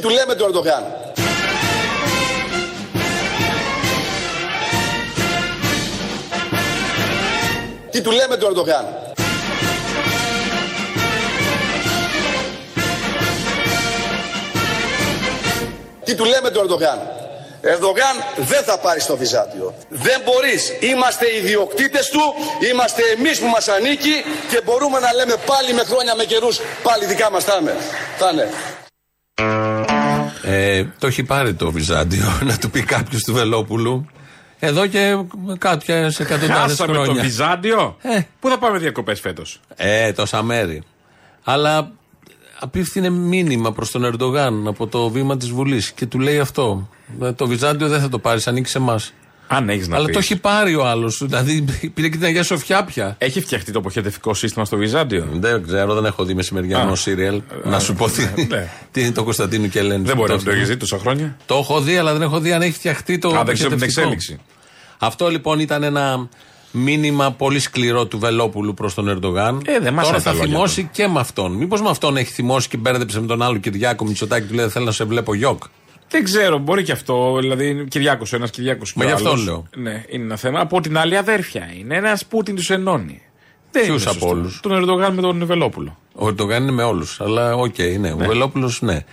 Τι του λέμε του Ερντογάν. Τι του λέμε του Ερντογάν. Τι του λέμε του Ερντογάν. Ερντογάν δεν θα πάει στο Βυζάντιο. Δεν μπορείς. Είμαστε ιδιοκτήτες του, είμαστε εμείς που μας ανήκει και μπορούμε να λέμε πάλι με χρόνια, με καιρούς, πάλι δικά μας θα είναι. Θα είναι. Ε, το έχει πάρει το Βυζάντιο να του πει κάποιος του Βελόπουλου. Εδώ και κάποιε εκατοντάδες Χάσαμε χρόνια. το Βυζάντιο; Ε. Πού θα πάμε διακοπές φέτος; Ε, τόσα μέρη. Αλλά απίφθινε μήνυμα προς τον Ερντογάν από το βήμα της Βουλής και του λέει αυτό. Ε, Το Βυζάντιο δεν θα το πάρεις, ανήκει σε εμάς. Αν έχεις να Αλλά πεις. το έχει πάρει ο άλλος. Δηλαδή πήρε και την Αγία Σοφιά πια. Έχει φτιαχτεί το αποχαιρετευτικό σύστημα στο Βυζάντιο; Δεν ξέρω, δεν έχω δει μεσημεριανό Α. σύριαλ. Να σου πω τι, ναι. τι είναι το Κωνσταντίνου και Ελένη. Δεν μπορεί να Το- το έχεις δει τόσα χρόνια. Το έχω δει, αλλά δεν έχω δει αν έχει φτιαχτεί το. Α, δεν ξέρω την αποχαιρετευτικό. εξέλιξη. Αυτό λοιπόν ήταν ένα μήνυμα πολύ σκληρό του Βελόπουλου προς τον Ερντογάν. Ε, δεν μας Τώρα άρεσε θα τα λόγια θυμώσει και με αυτόν. Μήπως με αυτόν έχει θυμώσει και μπέρδεψε με τον άλλο Κυριάκο Μητσοτάκη του λέει Θέλω να σε βλέπω γιοκ. Δεν ξέρω, μπορεί και αυτό. Δηλαδή, Κυριάκος ένας, Κυριάκος Μα γι' αυτό λέω. Ναι, είναι ένα θέμα. Από την άλλη, αδέρφια είναι. Ένας Πούτιν τους ενώνει. Δεν Ποιους είναι από σωστό. όλους; Τον Ερντογάν με τον Βελόπουλο. Ο Ερντογάν είναι με όλους. Αλλά οκ, ναι. Ο Βελόπουλος, ναι.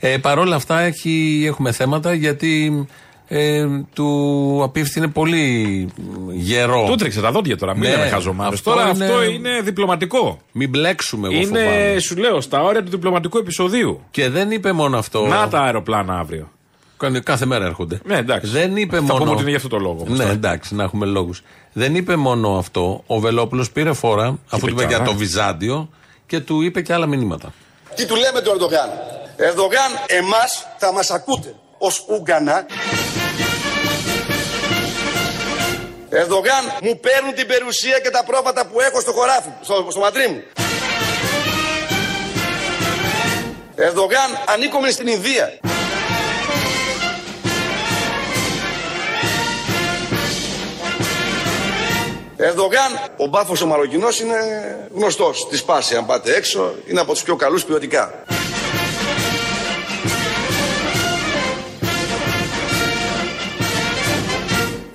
Ε, Παρ' όλα αυτά έχει, έχουμε θέματα γιατί ε, του απίφθινε πολύ γερό. Του τρέξε τα δόντια τώρα. Μην Ναι, λέμε χαζομάρες. αυτό Τώρα είναι- αυτό είναι διπλωματικό. Μην μπλέξουμε, εγώ Είναι, φοβάμαι. σου λέω, στα όρια του διπλωματικού επεισοδίου. Και δεν είπε μόνο αυτό. Να τα αεροπλάνα αύριο. Κάνε- Κάθε μέρα έρχονται. Ναι, εντάξει. Δεν είπε Θα μόνο. πούμε ότι είναι γι' αυτό το λόγο. όμως Ναι, τώρα. εντάξει, να έχουμε λόγους. Δεν είπε μόνο αυτό. Ο Βελόπουλος πήρε φορά, αφού του είπε κι για άλλα. το Βυζάντιο και του είπε και άλλα μηνύματα. Τι του λέμε του Ερντογάν; Ερντογάν, εμάς θα μας ακούτε ως Ούγκανα. Ερντογάν, μου παίρνουν την περιουσία και τα πρόβατα που έχω στο χωράφι, στο, στο μαντρί μου. Ερντογάν, ανήκουμε στην Ινδία. Ερντογάν, ο μπάφος ο Μαροκινός είναι γνωστός στη σπάση αν πάτε έξω, είναι από τους πιο καλούς ποιοτικά.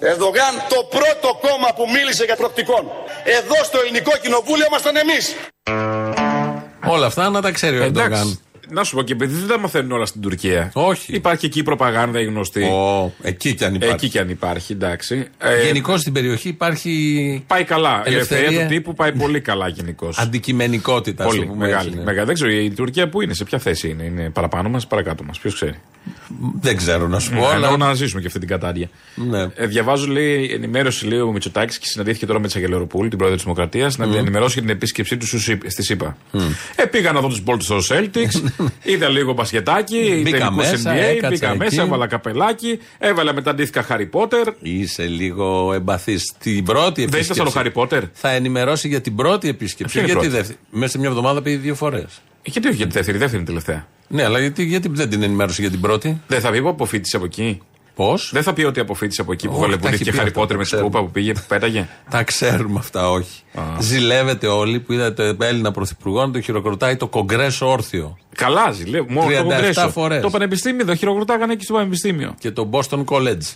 Ερντογάν, το πρώτο κόμμα που μίλησε για προκτικών. Εδώ στο ελληνικό κοινοβούλιο ήμασταν εμείς. Όλα αυτά να τα ξέρει ο Ερντογάν. Εντάξει. Να σου πω και επειδή δεν τα μαθαίνουν όλα στην Τουρκία. Όχι. Υπάρχει εκεί η προπαγάνδα η γνωστή. Ω, εκεί κι αν υπάρχει. Εκεί και αν υπάρχει, εντάξει. Ε, Γενικώς στην περιοχή υπάρχει Πάει καλά. Η Ελευθερία. ελευθερία του τύπου πάει πολύ καλά γενικώς. αντικειμενικότητα, ας το Πολύ πούμε μεγάλη. έτσι, ναι. μεγάλη. Δεν ξέρω, η Τουρκία που είναι, σε ποια θέση είναι. Είναι παραπάνω μας, παρακάτω μας. Ποιος ξέρει. Δεν ξέρω να σου πω. Εννοώ αλλά... να ζήσουμε και αυτή την κατάρια. Ναι. Ε, διαβάζω, λέει, ενημέρωση λέει ο Μητσοτάκης και συναντήθηκε τώρα με τη Αγγελοροπούλη, την πρόεδρο της Δημοκρατίας, να την ενημερώσει για την επίσκεψή του στη ΣΥΠΑ. Ε, πήγα να δω τους Μπόλτ στο Celtics, είδα λίγο μπασκετάκι, Μπήκα τελικό μέσα, NBA, έκατσα μπήκα εκεί. μέσα, έβαλα καπελάκι, έβαλα μετά αντίθηκα Χάρι Πότερ. Είσαι λίγο εμπαθής. Την πρώτη Δεν επίσκεψη. ήταν στο Χάρι Πότερ. Θα ενημερώσει για την πρώτη επίσκεψη. Ποια είναι η Για τη πρώτη; δεύτερη; Μέσα σε μια εβδομάδα πήγε δύο φορές. Γιατί όχι για τη δεύτερη, δεύτερη είναι τελευταία. Ναι, αλλά γιατί, γιατί δεν την ενημέρωσε για την πρώτη; Δεν θα πει που αποφύτησε από εκεί. Πώς; Δεν θα πει ότι αποφύτησε από εκεί που Όχι, βάλε τα που έχει και πει Χάρι αυτά, Πότερ τα με τη ξέρουμε. σκούπα που πήγε, που πέταγε. Τα ξέρουμε αυτά, όχι. Ζηλεύετε όλοι που είδατε το Έλληνα Πρωθυπουργό να το χειροκροτάει το Κογκρέσο όρθιο. Καλά, ζηλεύω. Μόνο το 37 Κογκρέσο. φορές. Το πανεπιστήμιο, το χειροκροτάγανε εκεί στο πανεπιστήμιο. Και το Boston College.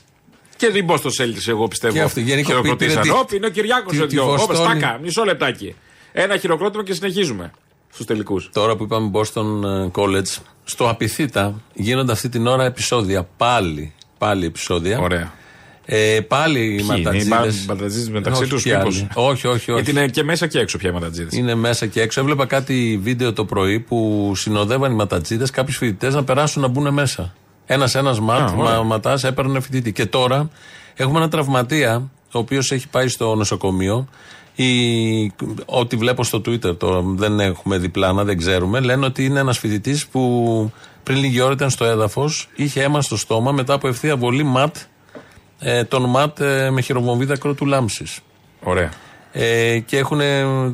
Και την Boston Celtics, εγώ πιστεύω. Και αυτή, γενικώ Χειροκροτήσαν. πήρε τη- Όπ, είναι ο Κυριάκος τη- τη εδώ. Όπ, Βοστόνη. στάκα, μισό λεπτάκι. Ένα χειροκρότημα και συνεχίζουμε στους τελικούς. Τώρα που είπαμε Boston ε, College, στο Απιθύτα γίνονται αυτή την ώρα επεισόδια. Πάλι. Πάλι επεισόδια. Ωραία. Ε, πάλι οι Ποιοι είναι, οι ματατζίδες. ματατζίδες μεταξύ Όχι τους, ποιοι μήπως; άλλοι. Όχι, όχι, όχι. Γιατί είναι και μέσα και έξω πια οι ματατζίδες. Είναι μέσα και έξω. Έβλεπα κάτι βίντεο το πρωί που συνοδεύαν οι ματατζίδες κάποιους φοιτητές να περάσουν να μπουν μέσα. Ένα-ένα ματ, Α, ωραία. μα, ματάς έπαιρνε φοιτητή. Και τώρα έχουμε ένα τραυματία, ο οποίος έχει πάει στο νοσοκομείο. Η, ό,τι βλέπω στο Twitter, το, δεν έχουμε διπλάνα, δεν ξέρουμε. Λένε ότι είναι ένας φοιτητής που πριν λίγη ώρα ήταν στο έδαφος, είχε αίμα στο στόμα μετά από ευθεία βολή ματ, ε, τον ματ ε, με χειροβομβίδα κρότου λάμψης. Ωραία. Ε, και έχουν,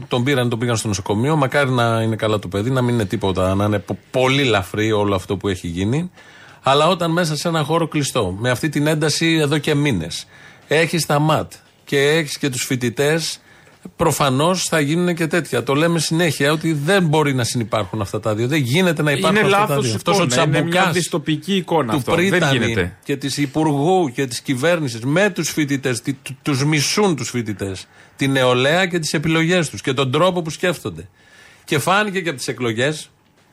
τον πήραν, τον πήγαν στο νοσοκομείο. Μακάρι να είναι καλά το παιδί, να μην είναι τίποτα, να είναι πο- πολύ λαφρύ όλο αυτό που έχει γίνει. Αλλά όταν μέσα σε ένα χώρο κλειστό, με αυτή την ένταση εδώ και μήνες, έχεις τα ΜΑΤ και έχεις και τους φοιτητές Προφανώς θα γίνουν και τέτοια. Το λέμε συνέχεια ότι δεν μπορεί να συνεπάρχουν αυτά τα δύο. Δεν γίνεται να υπάρχουν είναι αυτά τα λάθος δύο. εικόνα, Αυτός ο είναι μια τσαμπουκάς δυστοπική εικόνα του αυτό. Δεν Πρίτανη γίνεται. και της Υπουργού και της κυβέρνησης με τους φοιτητές, του μισούν τους φοιτητές, τη νεολαία και τις επιλογές τους και τον τρόπο που σκέφτονται. Και φάνηκε και από τις εκλογές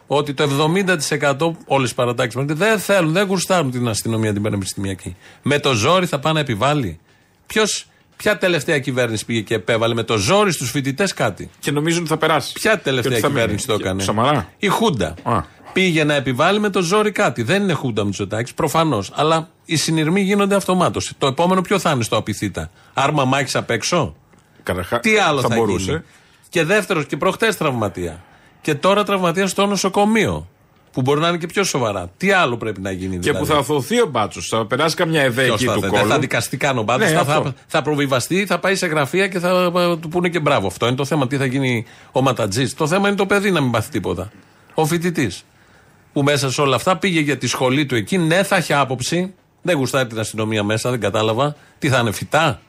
ότι το 70% όλες τι παρατάξεις δεν θέλουν, δεν γουστάρουν την αστυνομία την πανεπιστημιακή. Με το ζόρι θα πάνε να επιβάλλει. Ποιος, ποια τελευταία κυβέρνηση πήγε και επέβαλε με το ζόρι στους φοιτητές κάτι; Και νομίζουν ότι θα περάσει. Ποια Και τελευταία ότι θα κυβέρνηση το μείνει. έκανε; Σαμαρά. Η Χούντα. Α. Πήγε να επιβάλλει με το ζόρι κάτι. Δεν είναι Χούντα Μητσοτάκης, προφανώς. Αλλά οι συνειρμοί γίνονται αυτομάτως. Το επόμενο ποιο θα είναι στο απειθήτα. Άρμα μάχης απ' έξω; Καταρχά, Τι άλλο θα, μπορούσε. γίνει; Και δεύτερος, και προχτές τραυματία. Και τώρα τραυματία στο νοσοκομείο. Που μπορεί να είναι και πιο σοβαρά. Τι άλλο πρέπει να γίνει, Και δηλαδή; που θα αθωθεί ο Μπάτσος. Θα περάσει καμιά ιδέα Ποιος εκεί θα, του δεν κόλου. θα δικαστεί καν ο Μπάτσος, Ναι, θα, αυτό. θα, θα προβιβαστεί, θα πάει σε γραφεία και θα ε, του πούνε και μπράβο. Αυτό είναι το θέμα. Τι θα γίνει ο Ματατζής; Το θέμα είναι το παιδί να μην πάθει τίποτα. Ο φοιτητής. Που μέσα σε όλα αυτά πήγε για τη σχολή του εκεί. Ναι, θα έχει άποψη. Δεν γουστάρει την αστυνομία μέσα, δεν κατάλαβα. Τι θα είναι, φυτά;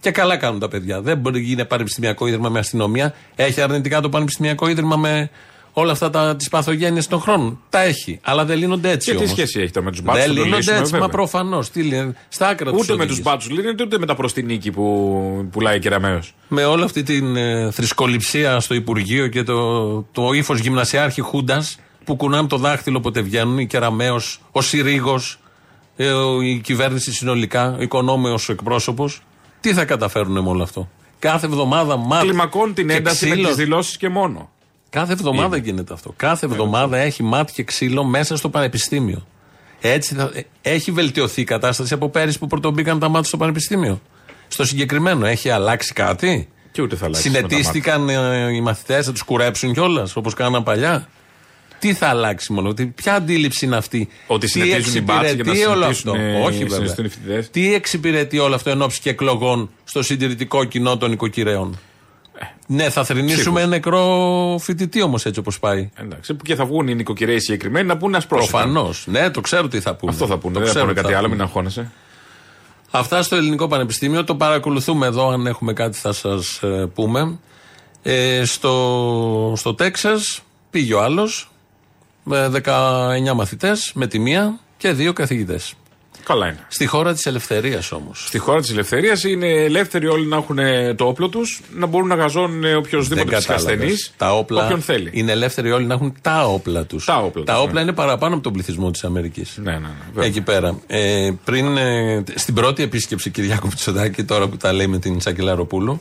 Και καλά κάνουν τα παιδιά. Δεν μπορεί να γίνει πανεπιστημιακό ίδρυμα με αστυνομία. Έχει αρνητικά το πανεπιστημιακό ίδρυμα με όλα αυτά τις παθογένειες των χρόνων. Τα έχει. Αλλά δεν λύνονται έτσι. Και τι όμως. σχέση έχει τώρα με τους μπάτσους. Δεν λύνονται έτσι, μα προφανώς. Στα άκρα τους Ούτε με τους οδηγείς. μπάτσους λύνεται, ούτε με τα προς την νίκη που πουλάει κεραμαίο. με όλη αυτή την ε, θρησκοληψία στο Υπουργείο και το, το ύφος γυμνασιάρχη Χούντας που κουνάμε το δάχτυλο όποτε βγαίνουν, η Κεραμαίο, ο Συρίγος, ε, ο- η κυβέρνηση συνολικά, ο οικονόμιο εκπρόσωπος, τι θα καταφέρουν με όλο αυτό; Κάθε εβδομάδα μάθει. Κλιμακώνει την ένταση με τις δηλώσεις και μόνο. Κάθε εβδομάδα γίνεται αυτό. Κάθε εβδομάδα έχει μάτι και ξύλο μέσα στο πανεπιστήμιο. Έτσι θα, ε, έχει βελτιωθεί η κατάσταση από πέρυσι που πρωτομπήκαν τα μάτια στο πανεπιστήμιο. Στο συγκεκριμένο, έχει αλλάξει κάτι; Και ούτε θα αλλάξεις. με τα μάτια. Συνετίστηκαν ε, οι μαθητές να τους κουρέψουν κιόλας όπως κάναν παλιά; Τι θα αλλάξει μόνο, ότι ποια αντίληψη είναι αυτή; Ότι Τι συνετίζουν οι μπάτσοι για να εξυπηρετεί όλο αυτό; συνετίσουν, ε, Όχι οι- βέβαια. συνετιστούν οι φοιτητές. Τι εξυπηρετεί όλο αυτό εν ώψη και εκλογών στο συντηρητικό κοινό των οικοκυρέων. Ναι, θα θρυνήσουμε σίγουρα. νεκρό φοιτητή όμως έτσι όπως πάει. Εντάξει, που και θα βγουν οι νοικοκυρέοι συγκεκριμένοι να πούνε ασπρόσωπα. Προφανώς. Ναι, το ξέρω τι θα πούνε. Αυτό θα πούνε. Το Δεν θα ξέρω πούνε τι κάτι άλλο, πούνε. μην αγχώνεσαι. Αυτά στο Ελληνικό Πανεπιστήμιο. Το παρακολουθούμε εδώ. Αν έχουμε κάτι θα σας πούμε. Ε, στο στο Τέξας πήγε ο άλλος με 19 μαθητές, με τη μία και δύο καθηγητές. Καλά είναι. Στη χώρα της ελευθερίας όμως. Στη χώρα της ελευθερίας είναι ελεύθεροι όλοι να έχουν ε, το όπλο τους, να μπορούν να γαζώνουν ε, οποιοδήποτε ασθενή. Τα όπλα Όποιον θέλει. είναι ελεύθεροι όλοι να έχουν τα όπλα τους. Τα όπλα τα τους, όπλα ναι. είναι παραπάνω από τον πληθυσμό της Αμερικής. Ναι, ναι, ναι. βέβαια. Εκεί πέρα. Ε, πριν, ε, στην πρώτη επίσκεψη Κυριάκου Μητσοτάκη, τώρα που τα λέει με την Σακελαροπούλου,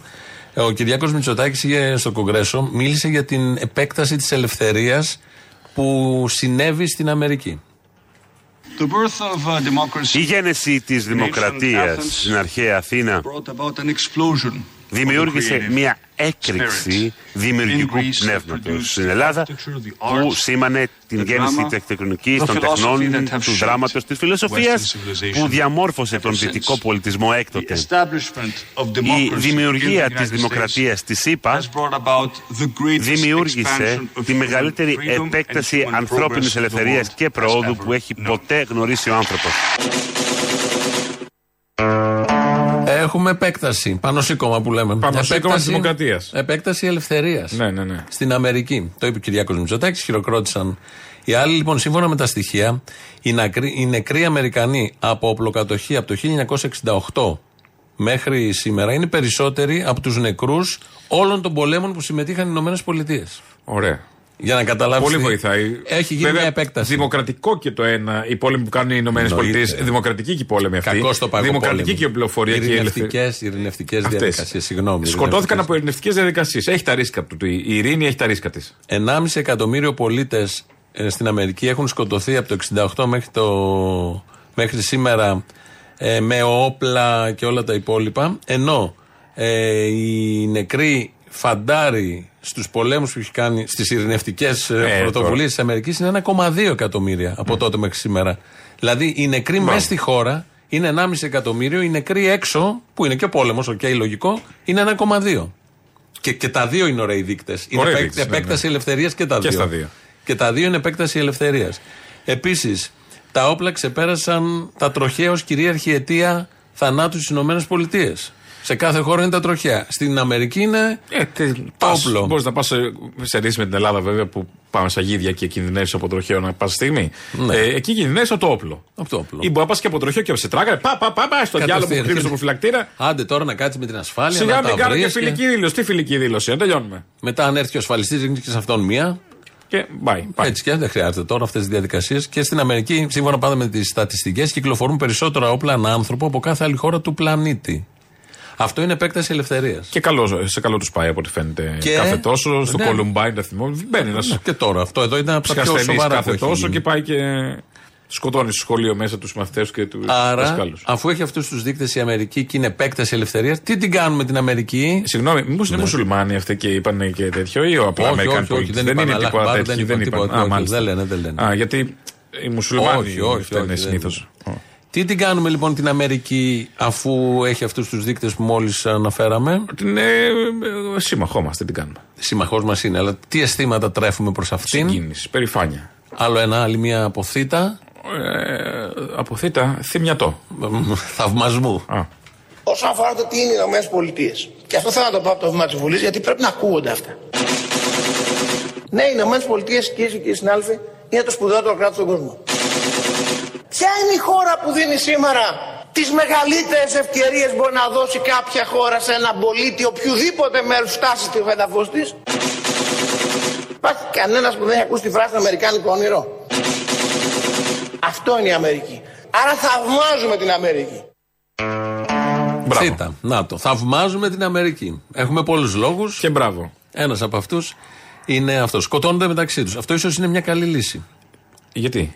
ε, ο Κυριάκος Μητσοτάκης είχε στο Κογκρέσο μίλησε για την επέκταση της ελευθερίας που συνέβη στην Αμερική. Η γέννηση της δημοκρατίας στην αρχαία Αθήνα Δημιούργησε μια έκρηξη δημιουργικού πνεύματος στην Ελλάδα, που σήμανε την γέννηση τη εκτεκτονική, των τεχνών, του δράματος, της φιλοσοφίας, που διαμόρφωσε τον δυτικό πολιτισμό έκτοτε. Η δημιουργία της δημοκρατίας της ΕΠΑ δημιούργησε τη μεγαλύτερη επέκταση ανθρώπινης ελευθερίας και προόδου που έχει ποτέ γνωρίσει ο άνθρωπος. Έχουμε επέκταση, πάνω σήκωμα που λέμε. Πάνω σήκωμα Επέκταση- της δημοκρατίας. Επέκταση ελευθερίας. Ναι, ναι, ναι. Στην Αμερική. Το είπε ο Κυριάκος Μητσοτάκης, χειροκρότησαν οι άλλοι. Λοιπόν, σύμφωνα με τα στοιχεία, οι, νακροί, οι νεκροί Αμερικανοί από οπλοκατοχή από το 1968 μέχρι σήμερα είναι περισσότεροι από τους νεκρούς όλων των πολέμων που συμμετείχαν οι Ηνωμένες Πολιτείες. Ωραία. Για να καταλάβεις Πολύ τι- βοηθάει. Έχει γίνει Βέβαια, μια επέκταση. Δημοκρατικό και το ένα, οι πόλεμοι που κάνουν οι Ηνωμένες Εννοείται. Πολιτείες. Δημοκρατική και η πόλεμη αυτή. Κακός το παγκόσμιο. Δημοκρατική και η πληροφορία και η ελευθερία. Ειρηνευτικές, ειρηνευτικές Αυτές. διαδικασίες. Συγγνώμη. Σκοτώθηκαν ειρηνευτικές. από ειρηνευτικές διαδικασίες. Έχει τα ρίσκα του. Η ειρήνη έχει τα ρίσκα της. 1,5 εκατομμύριο πολίτες στην Αμερική έχουν σκοτωθεί από το 68 μέχρι, το, μέχρι σήμερα ε, με όπλα και όλα τα υπόλοιπα. Ενώ ε, οι νεκροί φαντάροι στους πολέμους που έχει κάνει στις ειρηνευτικές ε, Ε, πρωτοβουλίες της Αμερικής είναι 1,2 εκατομμύρια από τότε μέχρι σήμερα. Δηλαδή οι νεκροί μέσα στη χώρα είναι 1,5 εκατομμύριο, οι νεκροί έξω, που είναι και ο πόλεμος, οκ, λογικό, είναι 1,2. Και, και τα δύο είναι ωραίοι δείκτες. Είναι Ωραίοι επέκ- δείκτες, ναι, επέκταση ελευθερίας και τα Και δύο. στα δύο. Και τα δύο είναι επέκταση ελευθερίας. Επίσης, τα όπλα ξεπέρασαν τα τροχαίω κυρίαρχη αιτία θανάτου στις ΗΠΑ. Σε κάθε χώρα είναι τα τροχαία. Στην Αμερική είναι Ε, το όπλο. Μπορείς να πας σε, σε ρίση με την Ελλάδα, βέβαια, που πάμε στα γίδια και κινδυνεύεις από τροχαίο να πας στιγμή. Ναι. Ε, εκεί κινδυνεύεις από το όπλο. από το όπλο. Ή μπορεί να πας και από τροχαίο και σε τράγκα. Πα, πα, πα, πα στο διάλογο που Κατευθείαν. κρύβεις στο προφυλακτήρα. Άντε τώρα να κάτσεις με την ασφάλεια. Σιγά να μην τα κάνω και βρεις φιλική δήλωση. Τι φιλική δήλωση, να τελειώνουμε. Μετά αν έρθει ο ασφαλιστής, ρίχνεις και σε αυτόν μία. Και πάει. πάει. Έτσι και δεν χρειάζεται τώρα αυτές τις διαδικασίες. Και στην Αμερική, σύμφωνα πάντα με τις στατιστικές, κυκλοφορούν περισσότερα όπλα ανά άνθρωπο από κάθε άλλη χώρα του πλανήτη. Αυτό είναι επέκταση ελευθερίας. Και καλό, σε καλό τους πάει από ό,τι φαίνεται Και- κάθε τόσο. Στο Ναι. Κολουμπάιν, δεν θυμώ. Μπαίνει ένας Και τώρα, αυτό εδώ ήταν από τα πιο ψυχασθενή σοβαρά που κάθε έχει τόσο γίνει. και πάει και σκοτώνει στο σχολείο μέσα τους μαθητές και τους Άρα, δασκάλους. αφού έχει αυτούς τους δείκτες η Αμερική και είναι επέκταση ελευθερίας, τι την κάνουμε την Αμερική; Συγγνώμη, μήπως είναι μουσουλμάνοι αυτοί και είπαν και τέτοιο, ή ο απλά Ναι. Όχι, Αμερικάνοι όχι, όχι, πολίτες. δεν δεν είπαν, είναι αλλά τίποτα δεν τέτοιο. είπαν Δεν είπαν. τίποτα, Α, όχι, μάλιστα. δεν λένε, δεν λένε. Α, γιατί οι μουσουλμάνοι Όχι, όχι, αυτό είναι όχι, συνήθως. Τι την κάνουμε λοιπόν την Αμερική αφού έχει αυτούς τους δείκτες που μόλις αναφέραμε; Την ε, σύμμαχό μα, τι την κάνουμε. Συμμαχός μας είναι, αλλά τι αισθήματα τρέφουμε προς αυτήν; Συγκίνησης, περηφάνεια. Άλλο ένα, άλλη μια αποθήτα Ε, από θήτα, θυμιατό. θαυμασμού. Α, όσον αφορά το τι είναι οι Ηνωμένες Πολιτείες. Και αυτό θέλω να το πω από το βήμα της Βουλής, γιατί πρέπει να ακούγονται αυτά. Ναι, οι Ηνωμένες Πολιτείες, κυρίε και κύριοι συνάδελφοι, είναι το σπουδαιότερο κράτος στον κόσμο. Ποια είναι η χώρα που δίνει σήμερα τις μεγαλύτερες ευκαιρίες μπορεί να δώσει κάποια χώρα σε έναν πολίτη οποιοδήποτε μέρους φτάσει στη έδαφο της; Υπάρχει κανένας που δεν έχει ακούσει τη φράση Αμερικάνικο όνειρο. Αυτό είναι η Αμερική. Άρα θαυμάζουμε την Αμερική. μπράβο. Θήτα. Να το. Θαυμάζουμε την Αμερική. Έχουμε πολλούς λόγους. Και μπράβο. Ένας από αυτούς είναι αυτός. Σκοτώνονται μεταξύ τους. Αυτό ίσως είναι μια καλή λύση. Γιατί;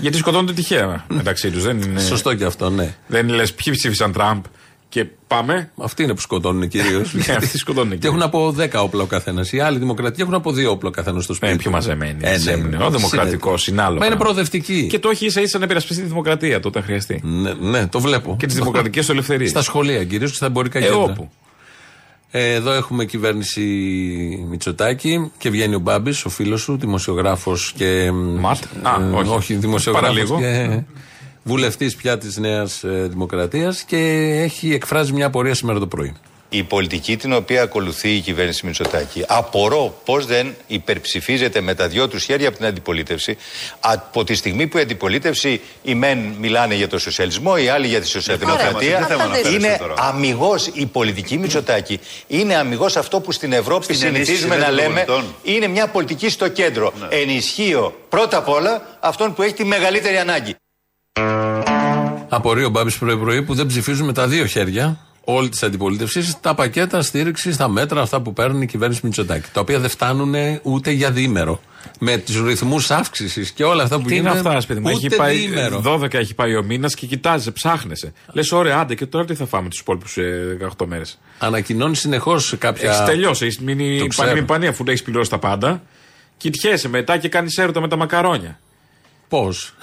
Γιατί σκοτώνονται τυχαία μεταξύ τους. Δεν είναι. Σωστό και αυτό, ναι. Δεν λες ποιοι ψήφισαν Τραμπ και πάμε. Αυτοί είναι που σκοτώνουν κυρίως. Ναι, αυτοί σκοτώνουν Και κυρίως. έχουν από 10 όπλα ο καθένας. Οι άλλοι δημοκρατικοί έχουν από 2 όπλα ο καθένας στο σπίτι. Ναι, του. πιο μαζεμένοι. Ε, έτσι έμεινε. Ο δημοκρατικός είναι άλλο. Μα είναι πράγμα. προοδευτική. Και το έχει ίσα ίσα να υπερασπιστεί τη δημοκρατία τότε χρειαστεί. Ναι, ναι, το βλέπω. Και τις δημοκρατικές του ελευθερίες. Στα σχολεία κυρίως και στα εμπορικά Ε, κέντρα. όπου. Ε, εδώ έχουμε κυβέρνηση Μητσοτάκη και βγαίνει ο Μπάμπης, ο φίλος σου, δημοσιογράφος και. Ματ. Α, όχι. όχι δημοσιογράφος. Παραλίγο. Και βουλευτής πια της Νέας Δημοκρατίας και έχει εκφράσει μια απορία σήμερα το πρωί. Η πολιτική την οποία ακολουθεί η κυβέρνηση Μητσοτάκη απορώ πώς δεν υπερψηφίζεται με τα δυο τους χέρια από την αντιπολίτευση από τη στιγμή που η αντιπολίτευση οι μεν μιλάνε για το σοσιαλισμό οι άλλοι για τη σοσιαλδημοκρατία Δεν θέμα να φέρεσαι είναι τώρα; αμυγός η πολιτική Μητσοτάκη είναι αμυγός αυτό που στην Ευρώπη Στην συνηθίζουμε ενίσχυση να των λέμε πολιτών. είναι μια πολιτική στο κέντρο Ναι. ενισχύω πρώτα απ' όλα αυτόν που έχει τη μεγαλύτερη ανάγκη Απορεί ο Μπάμπης πρωί-πρωί που δεν ψηφίζουν με τα δύο χέρια όλη της αντιπολίτευσης τα πακέτα στήριξης, τα μέτρα αυτά που παίρνει η κυβέρνηση Μητσοτάκη. Τα οποία δεν φτάνουν ούτε για διήμερο. Με τους ρυθμούς αύξησης και όλα αυτά που Τι είναι γίνονται. αυτά, παιδί μου. Έχει ούτε πάει, διήμερο. 12 έχει πάει ο μήνας και κοιτάζει, ψάχνεσαι. Λες, ωραία, άντε και τώρα τι θα φάμε τους υπόλοιπους 18 μέρες. Ανακοινώνει συνεχώς κάποια. Έχεις τελειώσει, έχεις μείνει Το ξέρω. πανί πανί αφού έχεις πληρώσει τα πάντα. Κοιτιέσαι μετά και κάνεις έρωτα με τα μακαρόνια. Πώς;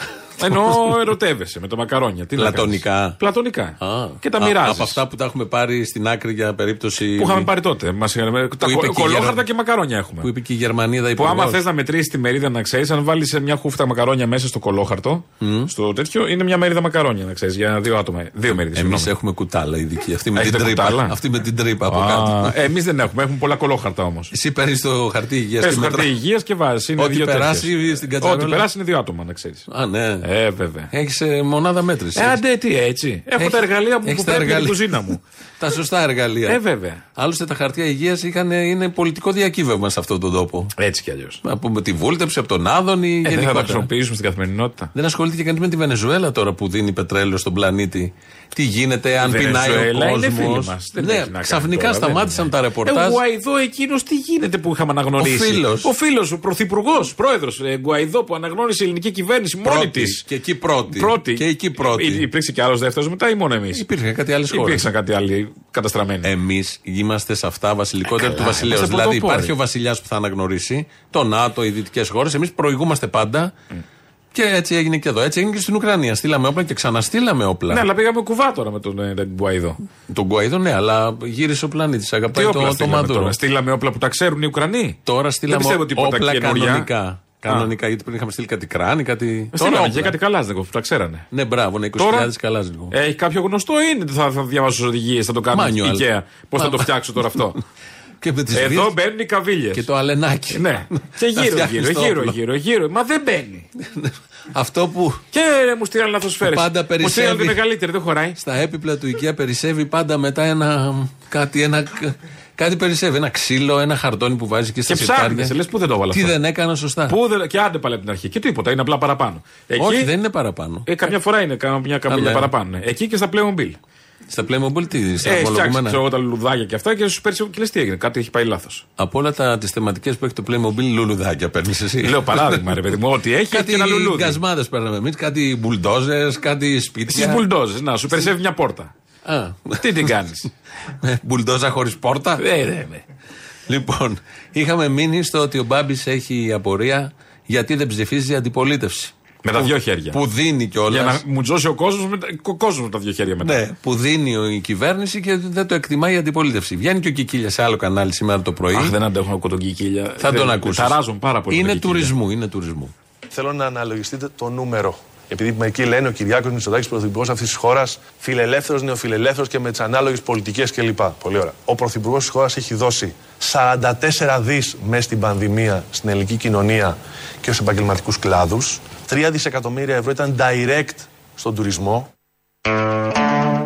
Ενώ ερωτεύεσαι με τα μακαρόνια. Τι να Πλατωνικά. κάνεις. Πλατωνικά. Και τα μοιράζεις. Από αυτά που τα έχουμε πάρει στην άκρη για περίπτωση. που είχαμε πάρει τότε. Μας είχαν, τα είπε κο- και η κολόχαρτα Γερα- και μακαρόνια έχουμε. Που είπε και η Γερμανίδα Που άμα υπουργός. θες να μετρήσεις τη μερίδα να ξέρεις, αν βάλεις μια χούφτα μακαρόνια μέσα στο κολόχαρτο, στο τέτοιο, είναι μια μερίδα μακαρόνια να ξέρεις για δύο άτομα. Δύο μερίδες. Εμείς έχουμε κουτάλα ειδική. Αυτή με την Έχετε τρύπα. κουτάλα; Αυτή με την τρύπα από κάτω. Εμείς δεν έχουμε, έχουμε πολλά κολόχαρτα όμως. Εσύ παίρνεις το χαρτί υγείας Πε και στο χαρτί μετράς. υγείας και βάζεις. Ό,τι περάσει στην κατσαρόλα. Ό,τι περάσει είναι δύο άτομα να ξέρεις. Α, ναι. Ε, βέβαια. Έχεις μονάδα μέτρησης. Ε, άντε, τι έτσι. Έχω Έχει- τα εργαλεία που, έχεις που τα πρέπει για την εργαλεία. κουζίνα μου. Τα σωστά εργαλεία. Ε, βέβαια. Άλλωστε τα χαρτιά υγείας είναι πολιτικό διακύβευμα σε αυτόν τον τόπο. Έτσι κι αλλιώς. Από τη βούλτεψη, από τον Άδωνη, Ε, δεν θα τα γενικότερα. χρησιμοποιήσουμε στην καθημερινότητα. Δεν ασχολείται και κανείς με τη Βενεζουέλα τώρα που δίνει πετρέλαιο στον πλανήτη. Τι γίνεται, αν πεινάει ο Βενεζουέλα κόσμος. είναι φίλοι μας. Δεν Ναι, έχει να κάνει ξαφνικά τώρα, δεν σταμάτησαν είναι. τα ρεπορτάζ. Ε, ο Γκουαϊδό εκείνος τι γίνεται που είχαμε αναγνωρίσει; Ο φίλος. Ο φίλος, ο πρωθυπουργός, πρόεδρος ε, Γκουαϊδό που αναγνώρισε η ελληνική κυβέρνηση μόνη Πρώτη. της. Και εκεί πρώτη. Πρώτη. Και εκεί πρώτη. Υ- Υπήρξε κι άλλος δεύτερος μετά ή μόνο εμείς; Υπήρχαν κάτι άλλες χώρες. Υπήρξαν κάτι άλλοι καταστραμμένοι. Εμείς είμαστε σε αυτά βασιλικότερα Ε, του βασιλέως. είμαστε Δηλαδή πρωτοπόροι. υπάρχει ο βασιλιάς που θα αναγνωρίσει το ΝΑΤΟ, οι δυτικές χώρες. Εμείς προηγούμαστε πάντα. Και έτσι έγινε και εδώ. Έτσι έγινε και στην Ουκρανία. Στείλαμε όπλα και ξαναστείλαμε όπλα. Ναι, αλλά πήγαμε κουβά τώρα με τον ε, Γκουαϊδό. Τον Γκουαϊδό, ναι, αλλά γύρισε ο πλανήτης. Αγαπάει Τι το, όπλα το στείλαμε Μαδούρο. τώρα; Στείλαμε όπλα που τα ξέρουν οι Ουκρανοί; Τώρα στείλαμε πιστεύω τίποτα όπλα καινούρια. κανονικά. Κανονικά, γιατί πριν είχαμε στείλει κάτι κράνη, κάτι. Στείλανε όπλα. και κάτι καλάζνικοφ, τα ξέρανε. Ναι, μπράβο, ναι, 20.000 Τώρα- καλά λίγο. Έχει κάποιο γνωστό ή είναι θα, θα διαβάσω τι οδηγίες, θα το κάνω στην Manual. IKEA. Πώς θα Μα- το φτιάξω τώρα αυτό; Και με τις Εδώ βίες μπαίνουν οι καβίλε. και το αλενάκι. Ναι. Και Να γύρω, φτιάχνεις γύρω, το γύρω, όπλο. γύρω, γύρω. Μα δεν μπαίνει. Αυτό που Και ρε, μου στείλανε λάθος σφαίρες. Πάντα Μου στείλανε περισσεύει. τη μεγαλύτερη, δεν χωράει. στα έπιπλα του IKEA περισσεύει πάντα μετά ένα. κάτι, ένα, κάτι περισσεύει. Ένα ξύλο, ένα χαρτόνι που βάζει και στα Και σιρτάρια. ψάχνεσαι, λες πού δεν το έβαλα Τι αυτό; δεν έκανα σωστά; Πού δεν, και άντε πάλι από την αρχή. Και τίποτα, είναι απλά παραπάνω. Εκεί, Όχι, δεν είναι παραπάνω. ε, καμιά φορά είναι κάνα- μια καμπύλια ναι. παραπάνω. ναι. Εκεί και στα Playmobil. Στα Playmobil τι, στα Ε, φτιάξει ομολογούμενα. ξέρω εγώ τα λουλουδάκια και αυτά και σου παίρνει και λες τι έγινε. Κάτι έχει πάει λάθος. Από όλα τα, τις θεματικές που έχει το Playmobil, λουλουδάκια παίρνεις εσύ. Λέω παράδειγμα, ρε παιδί μου, ότι έχει κάτι και ένα λουλούδι. γκασμάδες παίρναμε εμείς, κάτι μπουλντόζες, κάτι σπίτια. Στις μπουλντόζες, να σου περισσεύει μια πόρτα. Α, Τι την κάνεις; με μπουλντόζα χωρίς πόρτα; Ε, ρε, ρε. Λοιπόν, είχαμε μείνει στο ότι ο Μπάμπης έχει απορία γιατί δεν ψηφίζει η αντιπολίτευση. Με τα δυο χέρια. Που δίνει κιόλα. Για να μου τζώσει ο κόσμος με, τα- ο κόσμος με τα δυο χέρια μετά. Ναι, που δίνει η κυβέρνηση και δεν το εκτιμάει η αντιπολίτευση. Βγαίνει και ο Κικίλια σε άλλο κανάλι σήμερα το πρωί. Αχ, δεν αντέχω ακούω τον Κικίλια. θα Δεν- τον ακούσεις. Ταράζουν πάρα πολύ. Είναι τον Κικίλια. τουρισμού, είναι τουρισμού. Θέλω να αναλογιστείτε το νούμερο. Επειδή μερικοί λένε ο Κυριάκος Μητσοτάκης, πρωθυπουργός αυτής της χώρας, φιλελεύθερος, νεοφιλελεύθερος και με τις ανάλογες πολιτικές κλπ. Πολύ ωραία. Ο πρωθυπουργός της χώρας έχει δώσει 44 δις μέσα στην πανδημία στην ελληνική κοινωνία και στους επαγγελματικούς κλάδους. 3 δισεκατομμύρια ευρώ ήταν direct στον τουρισμό.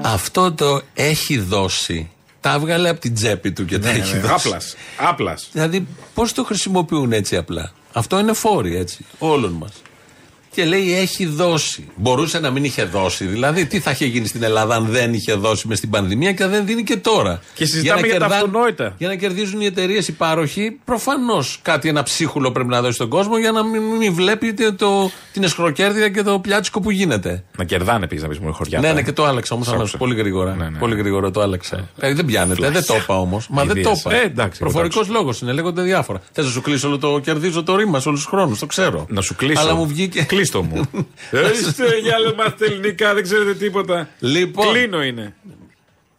Αυτό το έχει δώσει. Τα έβγαλε από την τσέπη του και τα Ναι, έχει ναι, δώσει. Άπλας. Άπλας. Δηλαδή, πώς το χρησιμοποιούν έτσι απλά; Αυτό είναι φόροι έτσι, όλων μας. Και λέει έχει δώσει. Μπορούσε να μην είχε δώσει. Δηλαδή, τι θα είχε γίνει στην Ελλάδα αν δεν είχε δώσει μες στην πανδημία και δεν δίνει και τώρα. Και συζητάμε για τα αυτονόητα. Για να κερδίζουν οι εταιρείες οι πάροχοι, προφανώς κάτι ένα ψίχουλο πρέπει να δώσει στον κόσμο για να μην, μην βλέπει το, το- την εσχροκέρδεια και το πιάτσικο που γίνεται. Να κερδάνε πει να πεις μου χωριά. Ναι, ναι, και το άλλαξα όμως. Σ' Πολύ γρήγορα. Ναι, ναι. Πολύ γρήγορα το άλλαξα. Ε, δεν πιάνεται, δεν το είπα όμως. Μα δεν το Ιδέες. είπα. Ε, εντάξει, Προφορικός λόγος είναι, λέγονται διάφορα. Θες να σου κλείσω όλο το κερδίζω το ρήμα σε όλους τους χρόνους, το ξέρω. Να σου κλείσω. Αλλά μου βγήκε. Κλείστο μου. Ε, Είστε για άλλα μάθετε ελληνικά, δεν ξέρετε τίποτα. Λοιπόν. Κλείνω είναι.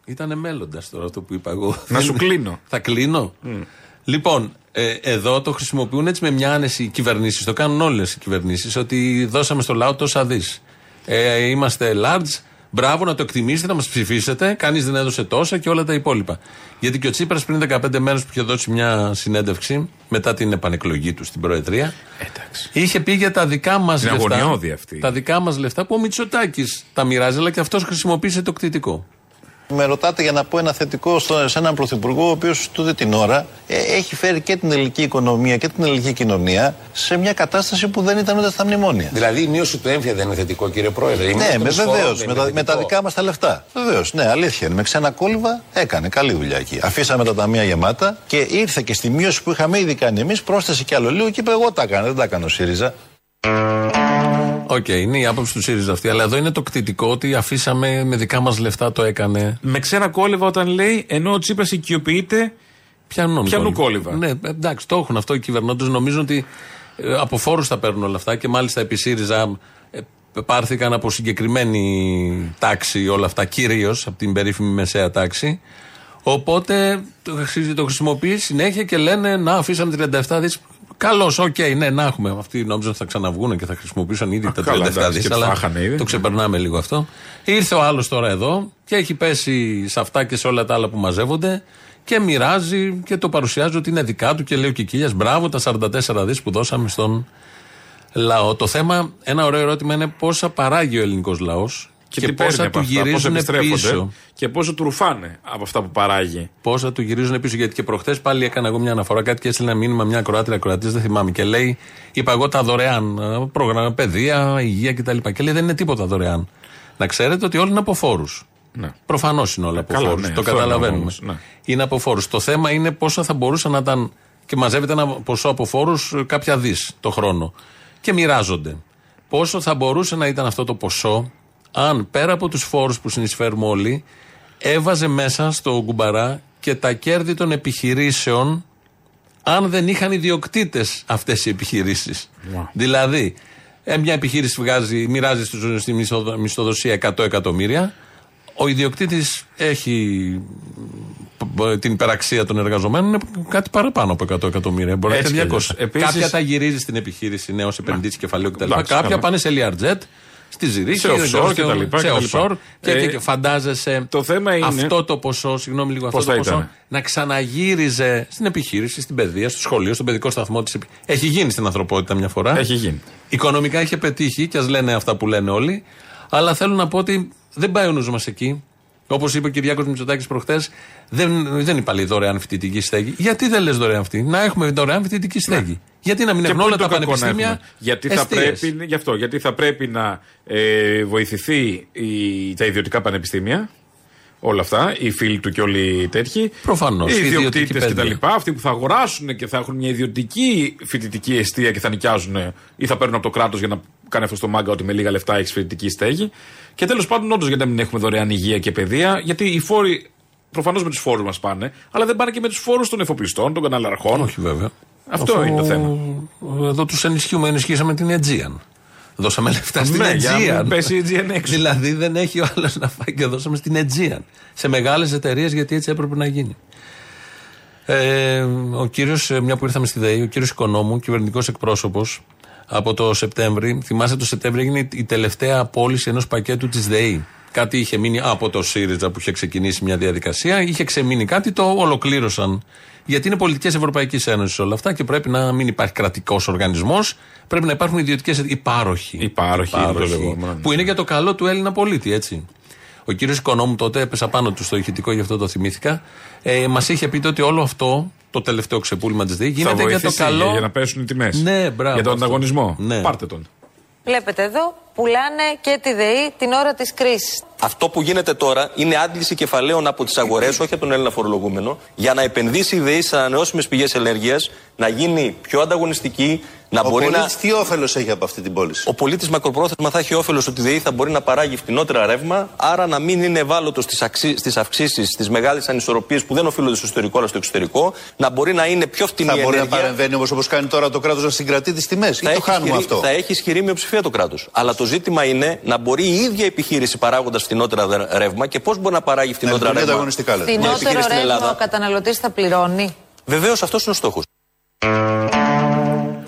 Ήταν μέλλοντας τώρα αυτό που είπα εγώ. Να σου Δεν- κλείνω. Θα κλείνω. Λοιπόν, ε, εδώ το χρησιμοποιούν έτσι με μια άνεση οι κυβερνήσεις. Το κάνουν όλες οι κυβερνήσεις. Ότι δώσαμε στο λαό τόσα δις. Ε, είμαστε large. Μπράβο να το εκτιμήσετε, να μας ψηφίσετε. Κανείς δεν έδωσε τόσα και όλα τα υπόλοιπα. Γιατί και ο Τσίπρας πριν 15 μέρες που είχε δώσει μια συνέντευξη μετά την επανεκλογή του στην Προεδρία. Εντάξει. Είχε πει για τα δικά μας Είναι λεφτά. αγωνιώδη αυτή. Τα δικά μας λεφτά που ο Μητσοτάκης τα μοιράζει, αλλά και αυτός χρησιμοποίησε το κτητικό. Με ρωτάτε για να πω ένα θετικό στο, σε έναν πρωθυπουργό ο οποίος τούτη την ώρα ε, έχει φέρει και την ελληνική οικονομία και την ελληνική κοινωνία σε μια κατάσταση που δεν ήταν ούτε στα μνημόνια. Δηλαδή η μείωση του έμφυα δεν είναι θετικό, κύριε Πρόεδρε; Η μείωση Ναι, των με εισφορών βεβαίως. δεν Με, είναι τα- με τα θετικό. δικά μας τα λεφτά. Βεβαίως. Ναι, αλήθεια είναι. Με ξένα κόλυβα έκανε καλή δουλειά εκεί. Αφήσαμε τα ταμεία γεμάτα και ήρθε και στη μείωση που είχαμε ήδη κάνει εμείς, πρόσθεσε κι άλλο λίγο και είπε: Εγώ τα έκανα, δεν τα έκανε ο ΣΥΡΙΖΑ. Οκ, είναι η άποψη του ΣΥΡΙΖΑ αυτή. Αλλά εδώ είναι το κτητικό ότι αφήσαμε με δικά μας λεφτά το έκανε. Με ξένα κόλλυβα όταν λέει ενώ ο Τσίπρας οικειοποιείται. Πιανού Πιανού κόλλυβα. Ναι, εντάξει, το έχουν αυτό οι κυβερνώντες. Νομίζουν ότι ε, από φόρους θα παίρνουν όλα αυτά και μάλιστα επί ΣΥΡΙΖΑ ε, πάρθηκαν από συγκεκριμένη τάξη όλα αυτά, κυρίως από την περίφημη μεσαία τάξη. Οπότε το, χρησι- το χρησιμοποιεί συνέχεια και λένε να αφήσαμε 37 δις. Καλώς, οκ, ναι, να έχουμε. Αυτοί νόμιζαν ότι θα ξαναβγούν και θα χρησιμοποιήσαν ήδη τα 37 καλά, εντάξει, δι. και Αλλά φάγανε ήδη. το ξεπερνάμε λίγο αυτό. Ήρθε ο άλλος τώρα εδώ και έχει πέσει σε αυτά και σε όλα τα άλλα που μαζεύονται και μοιράζει και το παρουσιάζει ότι είναι δικά του και λέει ο Κικίλιας μπράβο τα 44 δις που δώσαμε στον λαό. Το θέμα, ένα ωραίο ερώτημα είναι πόσα παράγει ο ελληνικός λαός και, Και, τι παίρνει πόσα από του αυτά, πώς γυρίζουν επιστρέφονται πίσω. και πόσο του ρουφάνε από αυτά που παράγει. Πόσα του γυρίζουν πίσω. Γιατί και προχθές πάλι έκανα εγώ μια αναφορά, κάτι και έστειλε ένα μήνυμα μια Κροάτρια Κροατή, δεν θυμάμαι. Και λέει, είπα εγώ τα δωρεάν ε, πρόγραμμα, παιδεία, υγεία κτλ. Και λέει δεν είναι τίποτα δωρεάν. Να ξέρετε ότι όλοι είναι από φόρους. Ναι. Προφανώς είναι όλα από Καλά, φόρους. ναι, το αυτό καταλαβαίνουμε. είναι όμως, ναι. Είναι από φόρους. Το θέμα είναι πόσα θα μπορούσαν να ήταν. Και μαζεύεται ένα ποσό από φόρους κάποια δις το χρόνο. Και μοιράζονται. Πόσο θα μπορούσε να ήταν αυτό το ποσό αν πέρα από τους φόρους που συνεισφέρουμε όλοι, έβαζε μέσα στο κουμπαρά και τα κέρδη των επιχειρήσεων αν δεν είχαν ιδιοκτήτες αυτές οι επιχειρήσεις. Δηλαδή, ε, μια επιχείρηση βγάζει, μοιράζει στους- στη μισθοδο- μισθοδοσία 100 εκατομμύρια. Ο ιδιοκτήτης έχει π- την υπεραξία των εργαζομένων είναι κάτι παραπάνω από 100 εκατομμύρια. Μπορεί να Έτσι είναι κι 200. αλλιώς. Επίσης- Κάποια τα γυρίζει στην επιχείρηση νέος επενδύτη κεφαλαίου κτλ. Εντάξει, Κάποια καλά. πάνε σε Learjet, στη Ζηρίχη, Σε δεν offshore ξέρω, και τα λοιπά σε και τα λοιπά. offshore. Και, Ε, και- και φαντάζεσαι το θέμα είναι- αυτό το ποσό, συγγνώμη λίγο, αυτό Πώς το θα ποσό ήταν; να ξαναγύριζε στην επιχείρηση, στην παιδεία, στο σχολείο, στον παιδικό σταθμό της. Έχει γίνει στην ανθρωπότητα μια φορά. Έχει γίνει. Οικονομικά είχε πετύχει, και ας λένε αυτά που λένε όλοι. Αλλά θέλω να πω ότι δεν πάει ο νους μας εκεί. Όπως είπε ο Κυριάκος Μητσοτάκης προχτές, δεν, δεν είπα λέει δωρεάν φοιτητική στέγη. Γιατί δεν λες δωρεάν αυτή, να έχουμε δωρεάν φοιτητική στέγη. Γιατί να μην Ναι. Και έχουν πού όλα είναι τα το κακό να πανεπιστήμια. έχουμε; Γιατί θα, εστίες; πρέπει, γι αυτό, γιατί θα πρέπει να ε, βοηθηθεί η, τα ιδιωτικά πανεπιστήμια. Όλα αυτά, οι φίλοι του και όλοι οι τέτοιοι. Προφανώς, Οι η ιδιωτική ιδιοκτήτες και τα παιδεία. λοιπά. Αυτοί που θα αγοράσουν και θα έχουν μια ιδιωτική φοιτητική αιστεία και θα νοικιάζουν ή θα παίρνουν από το κράτος για να κάνει αυτό το μάγκα ότι με λίγα λεφτά έχεις φοιτητική στέγη. Και τέλος πάντων, όντως, γιατί να μην έχουμε δωρεάν υγεία και παιδεία, γιατί οι φόροι προφανώς με τους φόρους μας πάνε, αλλά δεν πάνε και με τους φόρους των εφοπλιστών, των καναλαρχών. Όχι βέβαια. Αυτό Αφού είναι το θέμα. Εδώ τους ενισχύουμε, ενισχύσαμε την Aegean. Δώσαμε λεφτά στην Ναι, για να μην Aegean. πέσει η Aegean έξω. δηλαδή δεν έχει ο άλλος να φάει και δώσαμε στην Aegean. Σε μεγάλες εταιρείες γιατί έτσι έπρεπε να γίνει. Ε, ο κύριος, μια που ήρθαμε στη ΔΕΗ, ο κύριος Οικονόμου, κυβερνητικός εκπρόσωπος, από το Σεπτέμβρη, θυμάστε το Σεπτέμβρη έγινε η τελευταία απόλυση ενός πακέτου της ΔΕΗ. Κάτι είχε μείνει από το ΣΥΡΙΖΑ που είχε ξεκινήσει μια διαδικασία, είχε ξεμείνει κάτι, το ολοκλήρωσαν. Γιατί είναι πολιτικές Ευρωπαϊκής Ένωσης όλα αυτά και πρέπει να μην υπάρχει κρατικός οργανισμός, πρέπει να υπάρχουν ιδιωτικές υπάροχοι. Υπάροχοι, το λεγόμενο. που είναι για το καλό του Έλληνα πολίτη, έτσι. Ο κύριος Οικονόμου τότε έπεσα πάνω του στο ηχητικό, γι' αυτό το θυμήθηκα. Ε, Μας είχε πει ότι όλο αυτό, το τελευταίο ξεπούλημα της ΔΕΗ, Θα γίνεται για το βοηθήσει καλό. για να πέσουν οι τιμές. Ναι, μπράβο, Για τον αυτό. ανταγωνισμό. Ναι. Πάρτε τον. Βλέπετε εδώ, πουλάνε και τη ΔΕΗ την ώρα της κρίσης. Αυτό που γίνεται τώρα είναι άντληση κεφαλαίων από τις αγορές, όχι από τον Έλληνα φορολογούμενο, για να επενδύσει η ΔΕΗ σε ανανεώσιμες πηγές ενέργειας, να γίνει πιο ανταγωνιστική, να Ο μπορεί να. πολίτης τι όφελος έχει από αυτή την πώληση; Ο πολίτης μακροπρόθεσμα θα έχει όφελος ότι η ΔΕΗ θα μπορεί να παράγει φτηνότερα ρεύμα, άρα να μην είναι ευάλωτος στις αξι... αυξήσεις, στις μεγάλες ανισορροπίες που δεν οφείλονται στο εσωτερικό αλλά στο εξωτερικό, να μπορεί να είναι πιο φτηνή Θα η μπορεί να ενέργεια. παρεμβαίνει όμως όπως κάνει τώρα το κράτος να συγκρατεί τις τιμές. Ή Θα το έχει, χάνουμε ισχυρή, αυτό; θα έχει ισχυρή μειοψηφία το κράτος. Αλλά το ζήτημα είναι να μπορεί η ίδια επιχείρηση παράγοντας φτηνότερα δε- ρεύμα και πώς μπορεί να παράγει φτηνότερα λειτουργεί ρεύμα. ανταγωνιστικά, λέτε. Μια Φθηνότερο επιχείρηση στην ρεύμα ο Ελλάδα. καταναλωτής θα πληρώνει. Βεβαίως αυτός είναι ο στόχος.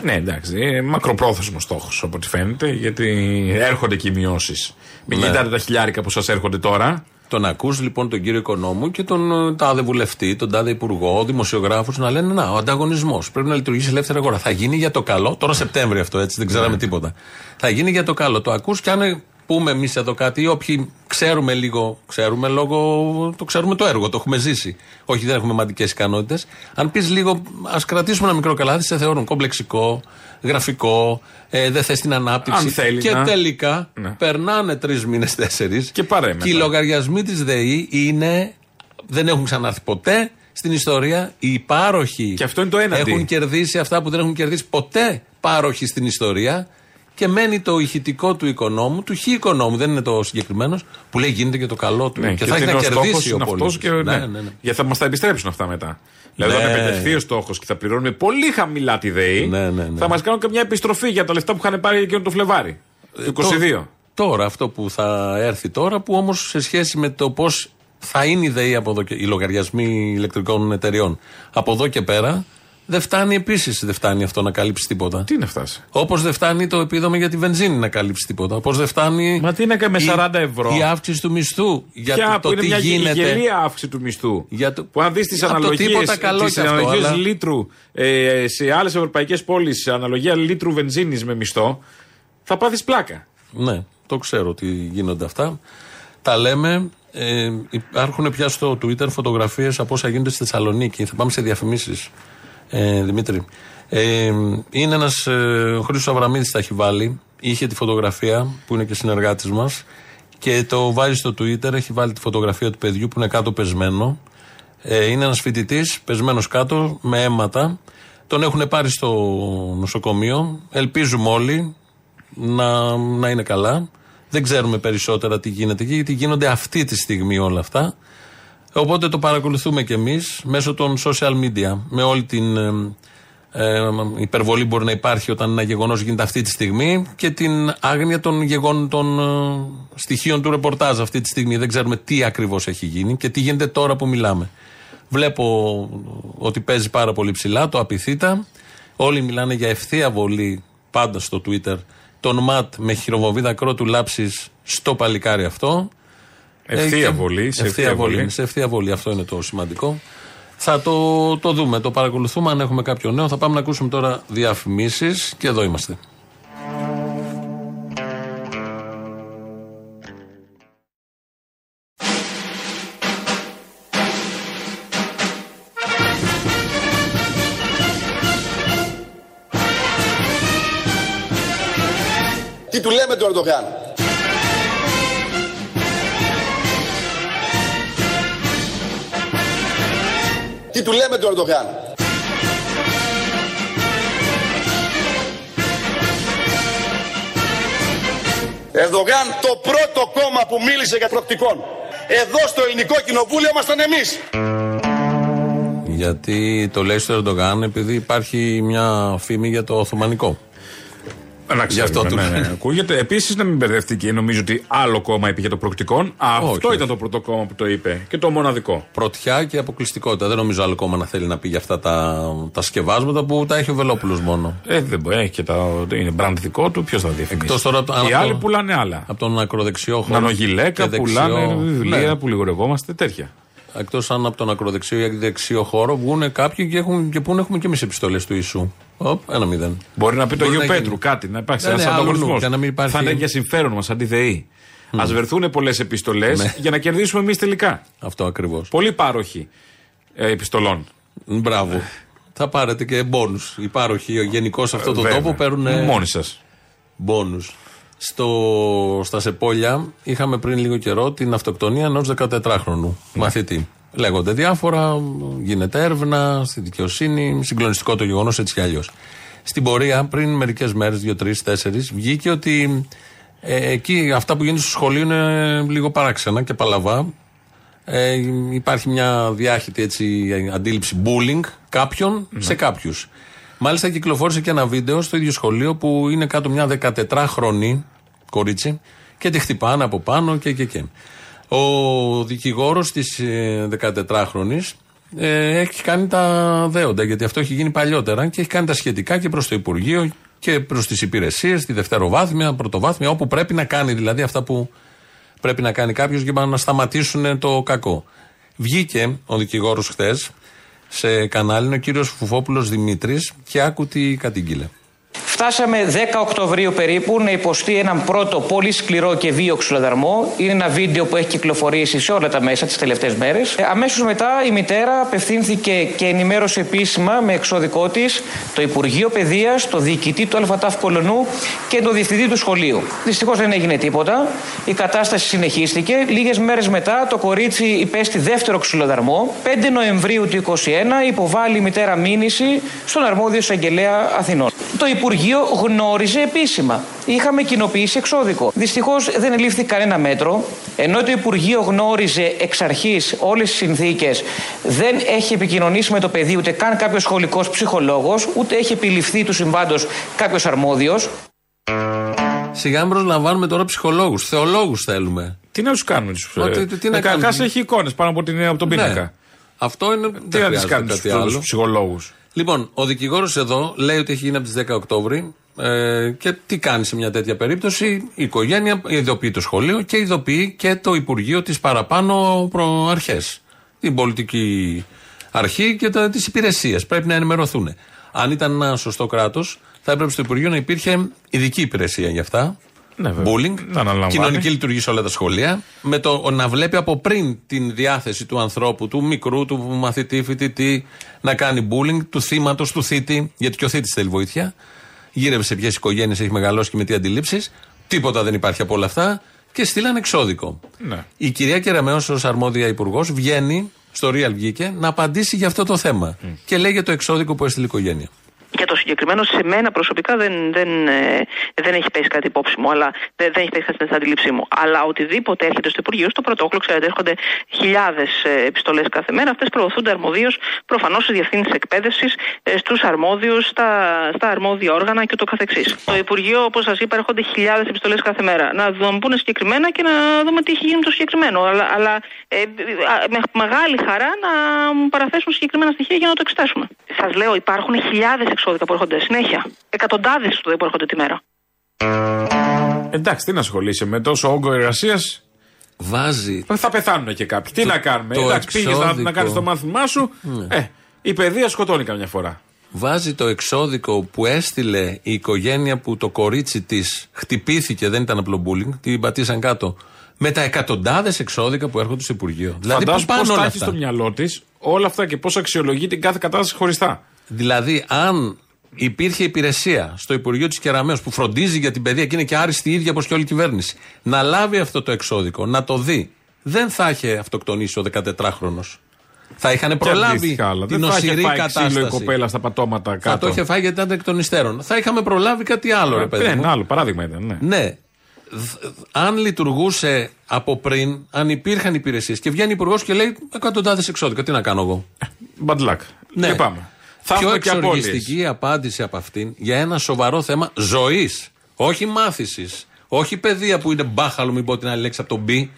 Ναι, εντάξει. Ε, Μακροπρόθεσμος στόχος από ό,τι φαίνεται, γιατί έρχονται και οι μειώσεις. Μην Ναι. κοιτάτε τα χιλιάρικα που σας έρχονται τώρα. Τον ακούς λοιπόν τον κύριο Οικονόμου και τον ε, τάδε βουλευτή, τον τάδε υπουργό, δημοσιογράφου να λένε Να, ο ανταγωνισμός πρέπει να λειτουργήσει η ελεύθερη αγορά. Θα γίνει για το καλό. Τώρα Σεπτέμβριο αυτό έτσι, δεν ξέραμε τίποτα. Θα γίνει για το καλό. Το ακούς και αν ε, πούμε εμείς εδώ κάτι, ή όποιοι ξέρουμε λίγο, ξέρουμε λόγω. Το ξέρουμε το έργο, το έχουμε ζήσει. Όχι, δεν έχουμε μαντικές ικανότητες. Αν πεις λίγο, ας κρατήσουμε ένα μικρό καλάθι, σε θεωρούν κομπλεξικό, γραφικό, ε, δεν θες την ανάπτυξη. Αν θέλει και να- τελικά Ναι. περνάνε τρεις μήνες, τέσσερις. Και παρέ Και οι μετά. λογαριασμοί της ΔΕΗ είναι. Δεν έχουν ξανάρθει ποτέ στην ιστορία. Οι πάροχοι Και αυτό είναι το έναντι. έχουν κερδίσει αυτά που δεν έχουν κερδίσει ποτέ πάροχοι στην ιστορία. Και μένει το ηχητικό του οικονόμου, του χ οικονόμου, δεν είναι το συγκεκριμένος, που λέει γίνεται και το καλό του. Ναι, και θα έχει ότι να είναι ο στόχος κερδίσει ο είναι αυτός πολίτης. και ναι. Γιατί θα μας τα επιστρέψουν αυτά μετά. Δηλαδή, Ναι. όταν επιτευχθεί ο στόχος και θα πληρώνουμε πολύ χαμηλά τη ΔΕΗ, Ναι, ναι, ναι. θα μας κάνουν και μια επιστροφή για τα λεφτά που είχαν πάρει εκείνο το Φλεβάρι. Του 22. Τώρα, αυτό που θα έρθει τώρα, που όμως σε σχέση με το πώς θα είναι η ΔΕΗ από εδώ και οι λογαριασμοί ηλεκτρικών εταιριών από εδώ και πέρα, δεν φτάνει επίσης δεν φτάνει αυτό να καλύψει τίποτα. Τι να φτάσει; Όπως δεν φτάνει το επίδομα για τη βενζίνη να καλύψει τίποτα. Όπως δεν φτάνει. Μα τι είναι και με η- 40 ευρώ; Η αύξηση του μισθού. Για Ποια το, που το είναι τι μια γίνεται. γελία αύξηση του μισθού. Για το- Που αν δεις τις Από το αναλογίε τίποτα καλό κι αυτό, αλλά- λίτρου ε, σε άλλες ευρωπαϊκές πόλεις, σε αναλογία λίτρου βενζίνης με μισθό, θα πάθεις πλάκα. Ναι, το ξέρω ότι γίνονται αυτά. Τα λέμε. Ε, υπάρχουν πια στο Twitter φωτογραφίες από όσα γίνονται στη Θεσσαλονίκη. Θα πάμε σε διαφημίσεις. Ε, Δημήτρη. Ε, είναι ένας. Ε, ο Χρήστος Αβραμίδης τα έχει βάλει. Είχε τη φωτογραφία που είναι και συνεργάτης μας. Και το βάζει στο Twitter. Έχει βάλει τη φωτογραφία του παιδιού που είναι κάτω πεσμένο. Ε, είναι ένας φοιτητής, πεσμένος κάτω, με αίματα. Τον έχουν πάρει στο νοσοκομείο. Ελπίζουμε όλοι να, να είναι καλά. Δεν ξέρουμε περισσότερα τι γίνεται εκεί, γιατί γίνονται αυτή τη στιγμή όλα αυτά. Οπότε το παρακολουθούμε κι εμείς μέσω των social media. Με όλη την ε, ε, υπερβολή μπορεί να υπάρχει όταν ένα γεγονός γίνεται αυτή τη στιγμή και την άγνοια των, γεγον, των ε, στοιχείων του ρεπορτάζ αυτή τη στιγμή. Δεν ξέρουμε τι ακριβώς έχει γίνει και τι γίνεται τώρα που μιλάμε. Βλέπω ότι παίζει πάρα πολύ ψηλά, το απειθήτα. Όλοι μιλάνε για ευθεία βολή πάντα στο Twitter. Τον ΜΑΤ με χειροβοβίδα κρότου λάψη στο παλικάρι αυτό. Ευθεία Ε, και- βολή, σε ευθεία ευθεία βολή. βολή. Σε ευθεία βολή, αυτό είναι το σημαντικό. Θα το, το δούμε, το παρακολουθούμε. Αν έχουμε κάποιο νέο, θα πάμε να ακούσουμε τώρα διαφημίσεις και εδώ είμαστε. Τι του λέμε του Ερντογάν. Τι του λέμε του Ερντογάν. Ερντογάν το πρώτο κόμμα που μίλησε για προκτικών. Εδώ στο ελληνικό κοινοβούλιο ήμασταν εμείς. Γιατί το λέει στο Ερντογάν, επειδή υπάρχει μια φήμη για το Οθωμανικό. Να Γι' αυτό ξέρουμε, του ναι, ναι, λένε. ακούγεται. Επίσης, να μην μπερδευτεί νομίζω ότι άλλο κόμμα είπε για το προκτικών. Αυτό Όχι. ήταν το πρώτο κόμμα που το είπε. Και το μοναδικό. Πρωτιά και αποκλειστικότητα. Δεν νομίζω άλλο κόμμα να θέλει να πει για αυτά τα, τα σκευάσματα που τα έχει ο Βελόπουλος μόνο. Ε, δεν μπορεί. Έχει και τα, είναι brand δικό του. Ποιος θα διαφημίσει; Εκτός τώρα από το- Οι από άλλοι το- πουλάνε άλλα. Από τον ακροδεξιό χώρο. Νανογυλαίκα, και δεξιό- πουλάνε βιβλία Ναι. που λιγορευόμαστε. Τέτοια. Εκτός αν από τον ακροδεξιό ή δεξιό χώρο βγουν κάποιοι και, έχουν, και πούν έχουμε και εμείς επιστολές του Ιησού. Οπ, ένα μηδέν. Μπορεί να πει το Μπορεί Αγίου να Πέτρου γίνει. κάτι, να υπάρξει Ναι, ένα ναι, άλλου ανταγωνισμός. νου, και να μην υπάρχει- Θα είναι για συμφέρον μας, αντιθεή. Α βρεθούν πολλές επιστολές Ναι. για να κερδίσουμε εμείς τελικά. Αυτό ακριβώς. Πολύ πάροχοι ε, επιστολών. Μπράβο. Θα πάρετε και μπόνου. Οι πάροχοι γενικώ σε αυτό το Βέβαια. τόπο παίρνουν. Μόνοι σας. Μπόνου. Στο, στα Σεπόλια είχαμε πριν λίγο καιρό την αυτοκτονία ενός 14χρονου μαθητή. Λέγονται διάφορα, γίνεται έρευνα στη δικαιοσύνη, συγκλονιστικό το γεγονός έτσι κι αλλιώς. Στην πορεία, πριν μερικές μέρες, δύο, τρεις, τέσσερις, βγήκε ότι ε, εκεί αυτά που γίνονται στο σχολείο είναι λίγο παράξενα και παλαβά. Ε, υπάρχει μια διάχυτη έτσι, αντίληψη bullying κάποιον σε κάποιους. Μάλιστα κυκλοφόρησε και ένα βίντεο στο ίδιο σχολείο που είναι κάτω μια 14χρονη κορίτσι και τη χτυπάνε από πάνω και και και. Ο δικηγόρος της ε, 14χρονης ε, έχει κάνει τα δέοντα γιατί αυτό έχει γίνει παλιότερα και έχει κάνει τα σχετικά και προς το Υπουργείο και προς τις υπηρεσίες, τη δευτεροβάθμια, πρωτοβάθμια, όπου πρέπει να κάνει δηλαδή αυτά που πρέπει να κάνει κάποιος για να σταματήσουν το κακό. Βγήκε ο δικηγόρος χθες σε κανάλι, είναι ο κύριος Φουφόπουλος Δημήτρης και άκου τι κατήγγειλε. Φτάσαμε 10 Οκτωβρίου περίπου να υποστεί έναν πρώτο πολύ σκληρό και βίαιο ξυλοδαρμό. Είναι ένα βίντεο που έχει κυκλοφορήσει σε όλα τα μέσα τις τελευταίες μέρες. Αμέσως μετά η μητέρα απευθύνθηκε και ενημέρωσε επίσημα με εξώδικό της το Υπουργείο Παιδείας, το διοικητή του ΑΤΑΦ Κολονού και το διευθυντή του σχολείου. Δυστυχώς δεν έγινε τίποτα. Η κατάσταση συνεχίστηκε. Λίγες μέρες μετά το κορίτσι υπέστη δεύτερο ξυλοδαρμό. 5 Νοεμβρίου του 2021 υποβάλλει η μητέρα μήνυση στον αρμόδιο εισαγγελέα Αθηνών. Το Υπουργείο γνώριζε επίσημα. Είχαμε κοινοποιήσει εξώδικο. Δυστυχώς δεν ελήφθη κανένα μέτρο. Ενώ το Υπουργείο γνώριζε εξ αρχής όλες τις συνθήκες, δεν έχει επικοινωνήσει με το παιδί ούτε καν κάποιος σχολικός ψυχολόγος, ούτε έχει επιληφθεί του συμβάντος κάποιος αρμόδιος. Σιγά μην προσλαμβάνουμε τώρα ψυχολόγους. Θεολόγους θέλουμε. Τι να τους κάνουμε τους. Ότι- τι να Καταρχά κάνουμε; έχει εικόνες πάνω από, την, από τον Ναι. πίνακα. Αυτό είναι. Τι δεν να τις χρειάζεται κάνουμε κάτι του άλλο. ψυχολόγους; Λοιπόν, ο δικηγόρος εδώ λέει ότι έχει γίνει από τις 10 Οκτώβρη. Ε, και τι κάνει σε μια τέτοια περίπτωση, η οικογένεια ειδοποιεί το σχολείο και ειδοποιεί και το Υπουργείο της παραπάνω αρχέ. Την πολιτική αρχή και τις υπηρεσίες. Πρέπει να ενημερωθούν. Αν ήταν ένα σωστό κράτος, θα έπρεπε στο Υπουργείο να υπήρχε ειδική υπηρεσία για αυτά. Ναι, βέβαια. Bullying, Να αναλαμβάνει. κοινωνική λειτουργία σε όλα τα σχολεία, με το να βλέπει από πριν την διάθεση του ανθρώπου, του μικρού, του μαθητή, φοιτητή, να κάνει bullying, του θύματος, του θήτη, γιατί και ο θήτης θέλει βοήθεια. Γύρευε σε ποιες οικογένειες έχει μεγαλώσει και με τι αντιλήψεις. Τίποτα δεν υπάρχει από όλα αυτά και στείλαν εξώδικο. Ναι. Η κυρία Κεραμέο, ως αρμόδια υπουργός, βγαίνει, στο Real βγήκε, να απαντήσει για αυτό το θέμα. Και λέει για το εξώδικο που έστειλε η οικογένεια. Για το συγκεκριμένο, σε μένα προσωπικά δεν, δεν, ε, δεν έχει πέσει κάτι υπόψη μου, αλλά δεν, δεν έχει πέσει κάτι στην αντίληψή μου. Αλλά οτιδήποτε έρχεται στο Υπουργείο, στο πρωτόκολλο, ξέρετε, έρχονται χιλιάδες επιστολές κάθε μέρα. Αυτές προωθούνται αρμοδίως προφανώς στη διευθύνση εκπαίδευσης, στους αρμόδιους, στα, στα αρμόδια όργανα και το καθεξής. Στο Υπουργείο, όπως σας είπα, έρχονται χιλιάδες επιστολές κάθε μέρα. Να μου πούνε συγκεκριμένα και να δούμε τι έχει γίνει με το συγκεκριμένο. Αλλά, αλλά ε, με μεγάλη χαρά να μου παραθέσουν συγκεκριμένα στοιχεία για να το εξετάσουμε. Σας λέω, υπάρχουν χιλιάδες εξώδικα που έρχονται συνέχεια. Εκατοντάδες του που έρχονται τη μέρα. Εντάξει, τι να ασχολείσαι με τόσο όγκο εργασίας; Βάζει. Θα πεθάνουν και κάποιοι. Τι Το- να κάνουμε; το Εντάξει, πήγες να, εξώδικο. να κάνεις το μάθημά σου. Ναι. Ε, η παιδεία σκοτώνει καμιά φορά. Βάζει το εξώδικο που έστειλε η οικογένεια που το κορίτσι της χτυπήθηκε, δεν ήταν απλό bullying, την πατήσαν κάτω. Με τα εκατοντάδες εξώδικα που έρχονται στο Υπουργείο. Δηλαδή, πού Φαντάζομαι πάνε πώς όλα τα έχει αυτά; στο μυαλό της όλα αυτά και πώς αξιολογεί την κάθε κατάσταση χωριστά. Δηλαδή, αν υπήρχε υπηρεσία στο Υπουργείο της Κεραμέως που φροντίζει για την παιδεία και είναι και άριστη η ίδια όπως και όλη η κυβέρνηση, να λάβει αυτό το εξώδικο, να το δει, δεν θα είχε αυτοκτονήσει ο 14χρονο. Θα είχαν Και προλάβει αντίστοιχα άλλα. την Δεν θα είχε οσυρή φάει ξύλο η κατάσταση. κοπέλα στα πατώματα κάτω. Θα το είχε φάει γιατί ήταν εκ των υστέρων. Θα είχαμε προλάβει κάτι άλλο, ρε παιδί. Ναι, μου. ένα άλλο παράδειγμα ήταν. Ναι. Ναι. Δ- Αν λειτουργούσε από πριν, αν υπήρχαν υπηρεσίες και βγαίνει υπουργός και λέει εκατοντάδες εξώδικα, τι να κάνω εγώ; Bad luck. Ναι. Λυπάμαι. Θα Πιο έχουμε και απώλειες. εξοργιστική απάντηση από αυτήν για ένα σοβαρό θέμα ζωής. Όχι μάθησης. Όχι παιδεία που είναι μπάχαλο, μην πω την άλλη λέξη από τον μπι.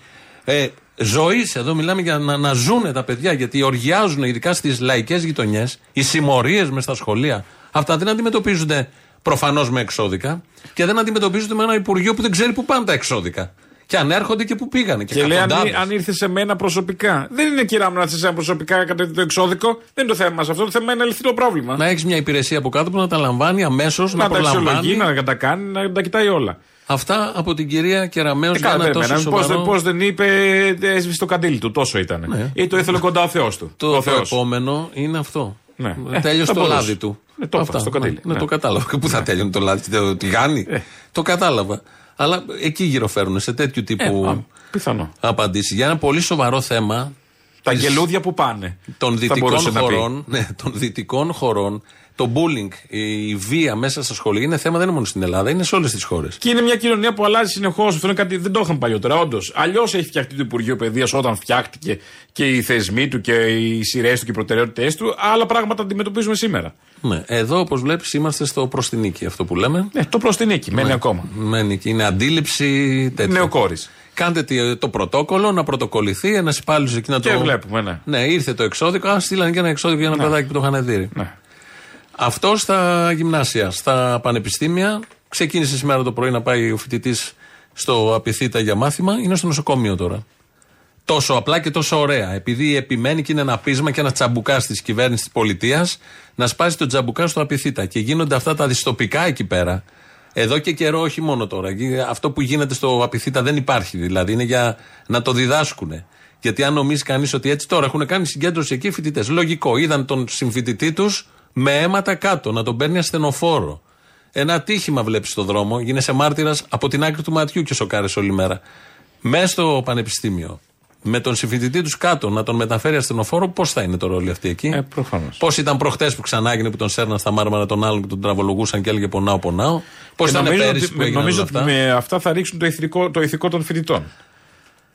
Ε, ζωής. Εδώ μιλάμε για να, να ζουν τα παιδιά γιατί οργιάζουν ειδικά στις λαϊκές γειτονιές. Οι συμμορίες μες στα σχολεία. Αυτά δεν αντιμετωπίζονται προφανώς με εξώδικα και δεν αντιμετωπίζονται με ένα Υπουργείο που δεν ξέρει πού πάνε τα εξώδικα. Και αν έρχονται και πού πήγανε. Και, Και λέει, αν, εκατοντάδες. αν ήρθες σε μένα προσωπικά. Δεν είναι κυρία μου να έρθεις σε μένα προσωπικά κατά το εξώδικο. Δεν είναι το θέμα μας αυτό. Το θέμα είναι να λυθεί το πρόβλημα. Να έχεις μια υπηρεσία από κάτω που να τα λαμβάνει αμέσως, να, να τα αξιολογεί, προλαμβάνει. να τα κάνει, να τα κοιτάει όλα. Αυτά από την κυρία Κεραμέως Ε, για καλά, ένα τόσο περίμενα. Πώ σοβαρό... δεν, πώς δεν είπε, ε, έσβησε το καντήλι του. Τόσο ήταν. Ή το ήθελε κοντά ο Θεός του. Το, ο το Θεός. επόμενο είναι αυτό. Ναι. Ε, Ε, Τέλειωσε θα το μπορούσε. λάδι του. Ναι, το Αυτά. είπα, στο καντήλι. Ναι, Ναι. το κατάλαβα. Πού θα τέλειωνε το λάδι, το τηγάνι. Το κατάλαβα. Αλλά εκεί γυροφέρουν σε τέτοιου τύπου Ε, α, πιθανό. απαντήσεις. Για ένα πολύ σοβαρό θέμα. Τα της- γελούδια που πάνε. των θα δυτικών μπορούσε να πει. χωρών, ναι, των δυτικών χωρών, το bullying, η βία μέσα στα σχολεία είναι θέμα δεν είναι μόνο στην Ελλάδα, είναι σε όλες τις χώρες. Και είναι μια κοινωνία που αλλάζει συνεχώς. Αυτό είναι κάτι δεν το είχαν παλιότερα. Όντως. Αλλιώς έχει φτιαχτεί το Υπουργείο Παιδείας όταν φτιάχτηκε και οι θεσμοί του και οι σειρές του και οι προτεραιότητές του. Άλλα πράγματα αντιμετωπίζουμε σήμερα. Ναι. Εδώ, όπως βλέπεις, είμαστε στο προς τη νίκη, αυτό που λέμε. Ναι, το προς την νίκη. Μένει Ναι. ακόμα. Μένει και είναι αντίληψη τέτοια. Νεοκόρης. Κάντε τι- το πρωτόκολλο, να πρωτοκολληθεί, ένας υπάλληλος εκεί να το. Και βλέπουμε, ναι. Ναι, ήρθε το εξώδικο. Α, στείλανε και ένα εξώδικο για ένα Ναι. παιδάκι που το είχαν δει. Ναι. Αυτός στα γυμνάσια. Στα πανεπιστήμια ξεκίνησε σήμερα το πρωί να πάει ο φοιτητής στο Απιθύτα για μάθημα. Είναι στο νοσοκομείο τώρα. Τόσο απλά και τόσο ωραία. Επειδή επιμένει και είναι ένα πείσμα και ένα τσαμπουκά της κυβέρνησης της πολιτείας να σπάσει το τσαμπουκά στο Απιθύτα. Και γίνονται αυτά τα δυστοπικά εκεί πέρα. Εδώ και καιρό, όχι μόνο τώρα. Γι- Αυτό που γίνεται στο Απιθύτα δεν υπάρχει. Δηλαδή είναι για να το διδάσκουν. Γιατί αν νομίζει κανείς ότι έτσι τώρα έχουν κάνει συγκέντρωση εκεί οι φοιτητές. Λογικό. Είδαν τον συμφοιτητή τους με αίματα κάτω, να τον παίρνει ασθενοφόρο. Ένα ατύχημα βλέπεις στον δρόμο, γίνεσαι μάρτυρας από την άκρη του ματιού και σοκάρε όλη μέρα. Μέσα στο πανεπιστήμιο, με τον συμφοιτητή τους κάτω, να τον μεταφέρει ασθενοφόρο, πώς θα είναι τώρα όλοι αυτοί εκεί; Ε, προφανώς. Πώς ήταν προχτές που ξανά έγινε που τον σέρναν στα μάρμαρα τον άλλον και τον τραβολογούσαν και έλεγε Πονάω, πονάω. Πώς Και ήταν νομίζω πέρυσι ότι, που έγιναν νομίζω όλα ότι αυτά; με αυτά θα ρίξουν το ηθικό, το ηθικό των φοιτητών.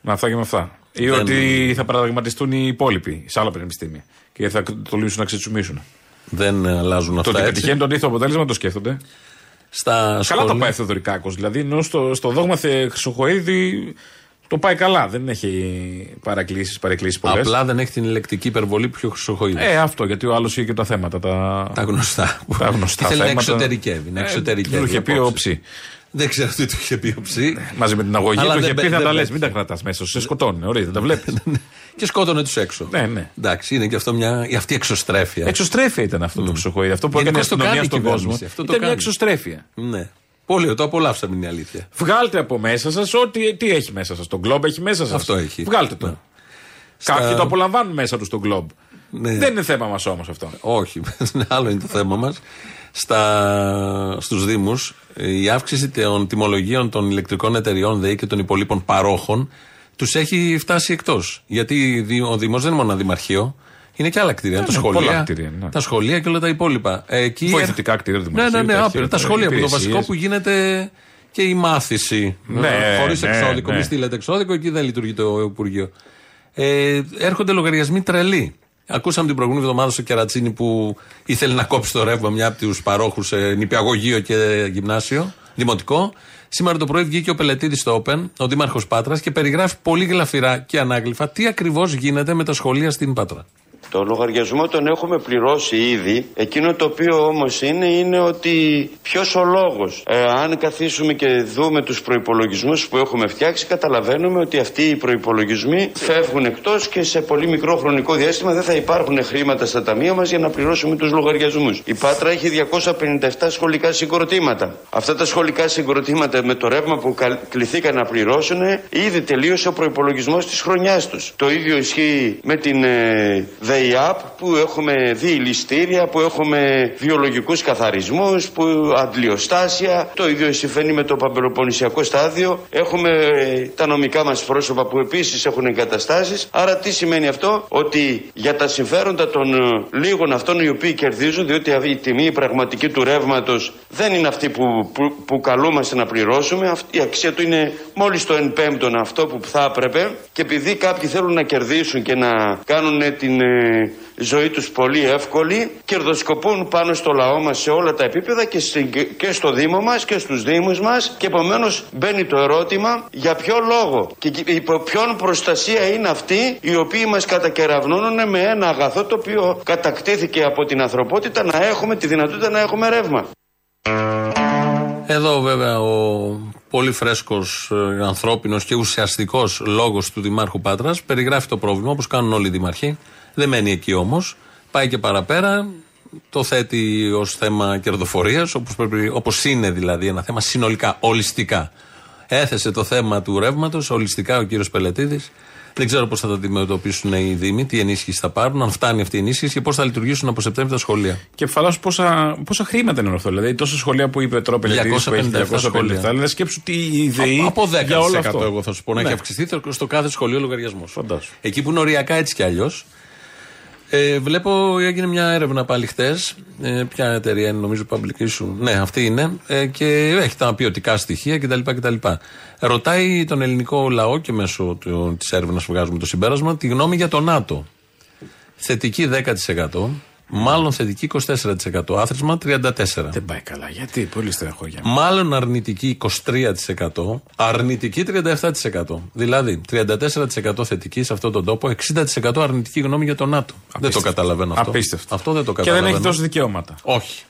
Με αυτά και με αυτά. Ή Δεν- ότι θα παραδειγματιστούν οι υπόλοιποι σε άλλα πανεπιστήμια. Και θα το λύσουν να ξετσουμίσουν. Δεν αλλάζουν Το αυτά. ότι έτσι. πετυχαίνει το αντίθετο αποτέλεσμα το σκέφτονται. Στα Καλά σχολεία- το πάει ο Θεοδωρικάκο. Δηλαδή, ενώ στο, στο δόγμα Θε- Χρυσοχοίδη το πάει καλά. Δεν έχει παρακλήσεις παρεκκλήσεις πολλές. Απλά δεν έχει την ηλεκτρική υπερβολή πιο χρυσοχοίδης. Ε, αυτό γιατί ο άλλος είχε και τα θέματα. Τα, τα γνωστά. Τα γνωστά Θέλει να θέματα. εξωτερικεύει. Να Ε, εξωτερικεύει του είχε πει ο απόψεις. Ψή. Δεν ξέρω τι του είχε πει ο Ψή. Μαζί με την αγωγή Αλλά του δεν είχε μπε- πει να δεν τα λες. πέτυχε. Μην τα κρατάς μέσα σου. Σε σκοτώνει. Ωραία, δεν τα βλέπεις. Και σκότωνε τους έξω. Ναι, ναι. Εντάξει, είναι και αυτό μια. η αυτή η εξωστρέφεια. Εξωστρέφεια ήταν αυτό το Χρυσοχοίδη. Αυτό που έκανε η Γενικώς το αστυνομία κάνει η στον κόσμο. κυβέρνηση. Αυτό το Ήταν μια κάνει. εξωστρέφεια. Ναι. Πολύ, το απολαύσαμε είναι η αλήθεια. Βγάλτε από μέσα σας ό,τι τι έχει μέσα σας. Τον Globe έχει μέσα σας. Αυτό έχει. Βγάλτε το. Ναι. Κάποιοι Στα- το απολαμβάνουν μέσα τους τον Globe. Ναι. Δεν είναι θέμα μας όμως αυτό. Όχι, άλλο είναι το θέμα μας. Στα, στους Δήμους η αύξηση των τιμολογίων των ηλεκτρικών εταιριών ΔΕΗ και των υπολείπων παρόχων τους έχει φτάσει εκτός. Γιατί δη- ο Δήμος δεν είναι μόνο ένα δημαρχείο, Είναι και άλλα κτίρια. Ναι, τα ναι, σχολεία. πολλά κτίρια, ναι. Τα σχολεία και όλα τα υπόλοιπα. Ε, Εκεί Βοηθητικά κτίρια του Ναι, ναι, δημοσίου, ναι, τα άπειρα. Τα αρχεία, σχολεία που το υπηρεσίες. βασικό που γίνεται και η μάθηση. Ναι, Χωρίς ναι, εξώδικο. ναι. Μη στείλετε εξώδικο, εκεί δεν λειτουργεί το Υπουργείο. Ε, έρχονται λογαριασμοί τρελοί. Ακούσαμε την προηγούμενη εβδομάδα στο Κερατσίνη που ήθελε να κόψει το ρεύμα μια από τους παρόχους σε νηπιαγωγείο και γυμνάσιο, δημοτικό. Σήμερα το πρωί βγήκε ο Πελετήδη στο Open, ο Δήμαρχος Πάτρας, και περιγράφει πολύ γλαφυρά και ανάγλυφα τι ακριβώς γίνεται με τα σχολεία στην Πάτρα. Το λογαριασμό τον έχουμε πληρώσει ήδη. Εκείνο το οποίο όμως είναι, είναι ότι ποιος ο λόγος. Ε, αν καθίσουμε και δούμε τους προϋπολογισμούς που έχουμε φτιάξει, καταλαβαίνουμε ότι αυτοί οι προϋπολογισμοί φεύγουν εκτός και σε πολύ μικρό χρονικό διάστημα δεν θα υπάρχουν χρήματα στα ταμεία μας για να πληρώσουμε τους λογαριασμούς. Η Πάτρα έχει 257 σχολικά συγκροτήματα. Αυτά τα σχολικά συγκροτήματα με το ρεύμα που καλ- κληθήκαν να πληρώσουν, ήδη τελείωσε ο προϋπολογισμός της χρονιάς τους. Το ίδιο ισχύει με την ε, ΔΕΙΑΠ που έχουμε δει ληστήρια, που έχουμε βιολογικούς καθαρισμούς, που αντλιοστάσια. Το ίδιο συμβαίνει με το παμπελοποννησιακό στάδιο. Έχουμε ε, τα νομικά μας πρόσωπα που επίσης έχουν εγκαταστάσεις. Άρα τι σημαίνει αυτό, ότι για τα συμφέροντα των ε, λίγων αυτών οι οποίοι κερδίζουν, διότι η τιμή η πραγματική του ρεύματος δεν είναι αυτή που, που, που καλούμαστε να πληρώσουμε, αυτή η αξία του είναι μόλις το εν πέμπτον αυτό που θα έπρεπε και επειδή κάποιοι θέλουν να κερδίσουν και να κάνουν την ε, ζωή τους πολύ εύκολη, κερδοσκοπούν πάνω στο λαό μας σε όλα τα επίπεδα και, στην- και στο Δήμο μας και στους Δήμους μας και επομένως μπαίνει το ερώτημα για ποιο λόγο και και υπό ποιον προστασία είναι αυτοί οι οποίοι μας κατακεραυνώνουν με ένα αγαθό το οποίο κατακτήθηκε από την ανθρωπότητα να έχουμε τη δυνατότητα να έχουμε ρεύμα. Εδώ βέβαια ο πολύ φρέσκος, ε, ανθρώπινος και ουσιαστικός λόγος του Δημάρχου Πάτρας περιγράφει το πρόβλημα όπως κάνουν όλοι οι δημαρχοί. Δεν μένει εκεί όμως. Πάει και παραπέρα. Το θέτει ως θέμα κερδοφορίας όπως, πρέπει, όπως είναι δηλαδή ένα θέμα συνολικά, ολιστικά. Έθεσε το θέμα του ρεύματος ολιστικά ο κύριος Πελετήδη. Δεν ξέρω πώς θα το αντιμετωπίσουν οι Δήμοι, τι ενίσχυση θα πάρουν, αν φτάνει αυτή η ενίσχυση και πώς θα λειτουργήσουν από Σεπτέμβριο τα σχολεία. Και φαλάσου πόσα, πόσα χρήματα είναι όλο αυτό. Δηλαδή, τόσα σχολεία που είπε τώρα ο Πελετής που έχει 257 257 σχολεία. Δηλαδή, σκέψου τι η ΔΕΗ Από 10% για όλο αυτό. εγώ θα σου πω να Ναι. έχει αυξηθεί το- στο κάθε σχολείο λογαριασμός. Φαντάσου. Εκεί που είναι οριακά έτσι κι αλλιώς. Ε, βλέπω έγινε μια έρευνα πάλι χτες. Ε, ποια εταιρεία είναι, νομίζω, Public Issue. Ναι, αυτή είναι. Ε, και έχει τα ποιοτικά στοιχεία κτλ. κτλ. Ρωτάει τον ελληνικό λαό και μέσω της έρευνας που βγάζουμε το συμπέρασμα τη γνώμη για το ΝΑΤΟ. Θετική 10%, μάλλον θετική 24%, άθροισμα 34%. Δεν πάει καλά. Γιατί, πολύ στεναχώρια. Μάλλον αρνητική 23%, αρνητική 37%. Δηλαδή 34% θετική σε αυτόν τον τόπο, 60% αρνητική γνώμη για το ΝΑΤΟ. Δεν το καταλαβαίνω αυτό. Απίστευτο. Αυτό δεν το Και καταλαβαίνω. δεν έχει δώσει δικαιώματα. Όχι.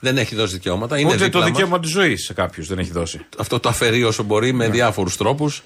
Δεν έχει δώσει δικαιώματα. Είναι Ούτε το δίπλα μας. δικαίωμα της ζωής σε κάποιους δεν έχει δώσει. Αυτό το αφαιρεί όσο μπορεί με διάφορους τρόπους.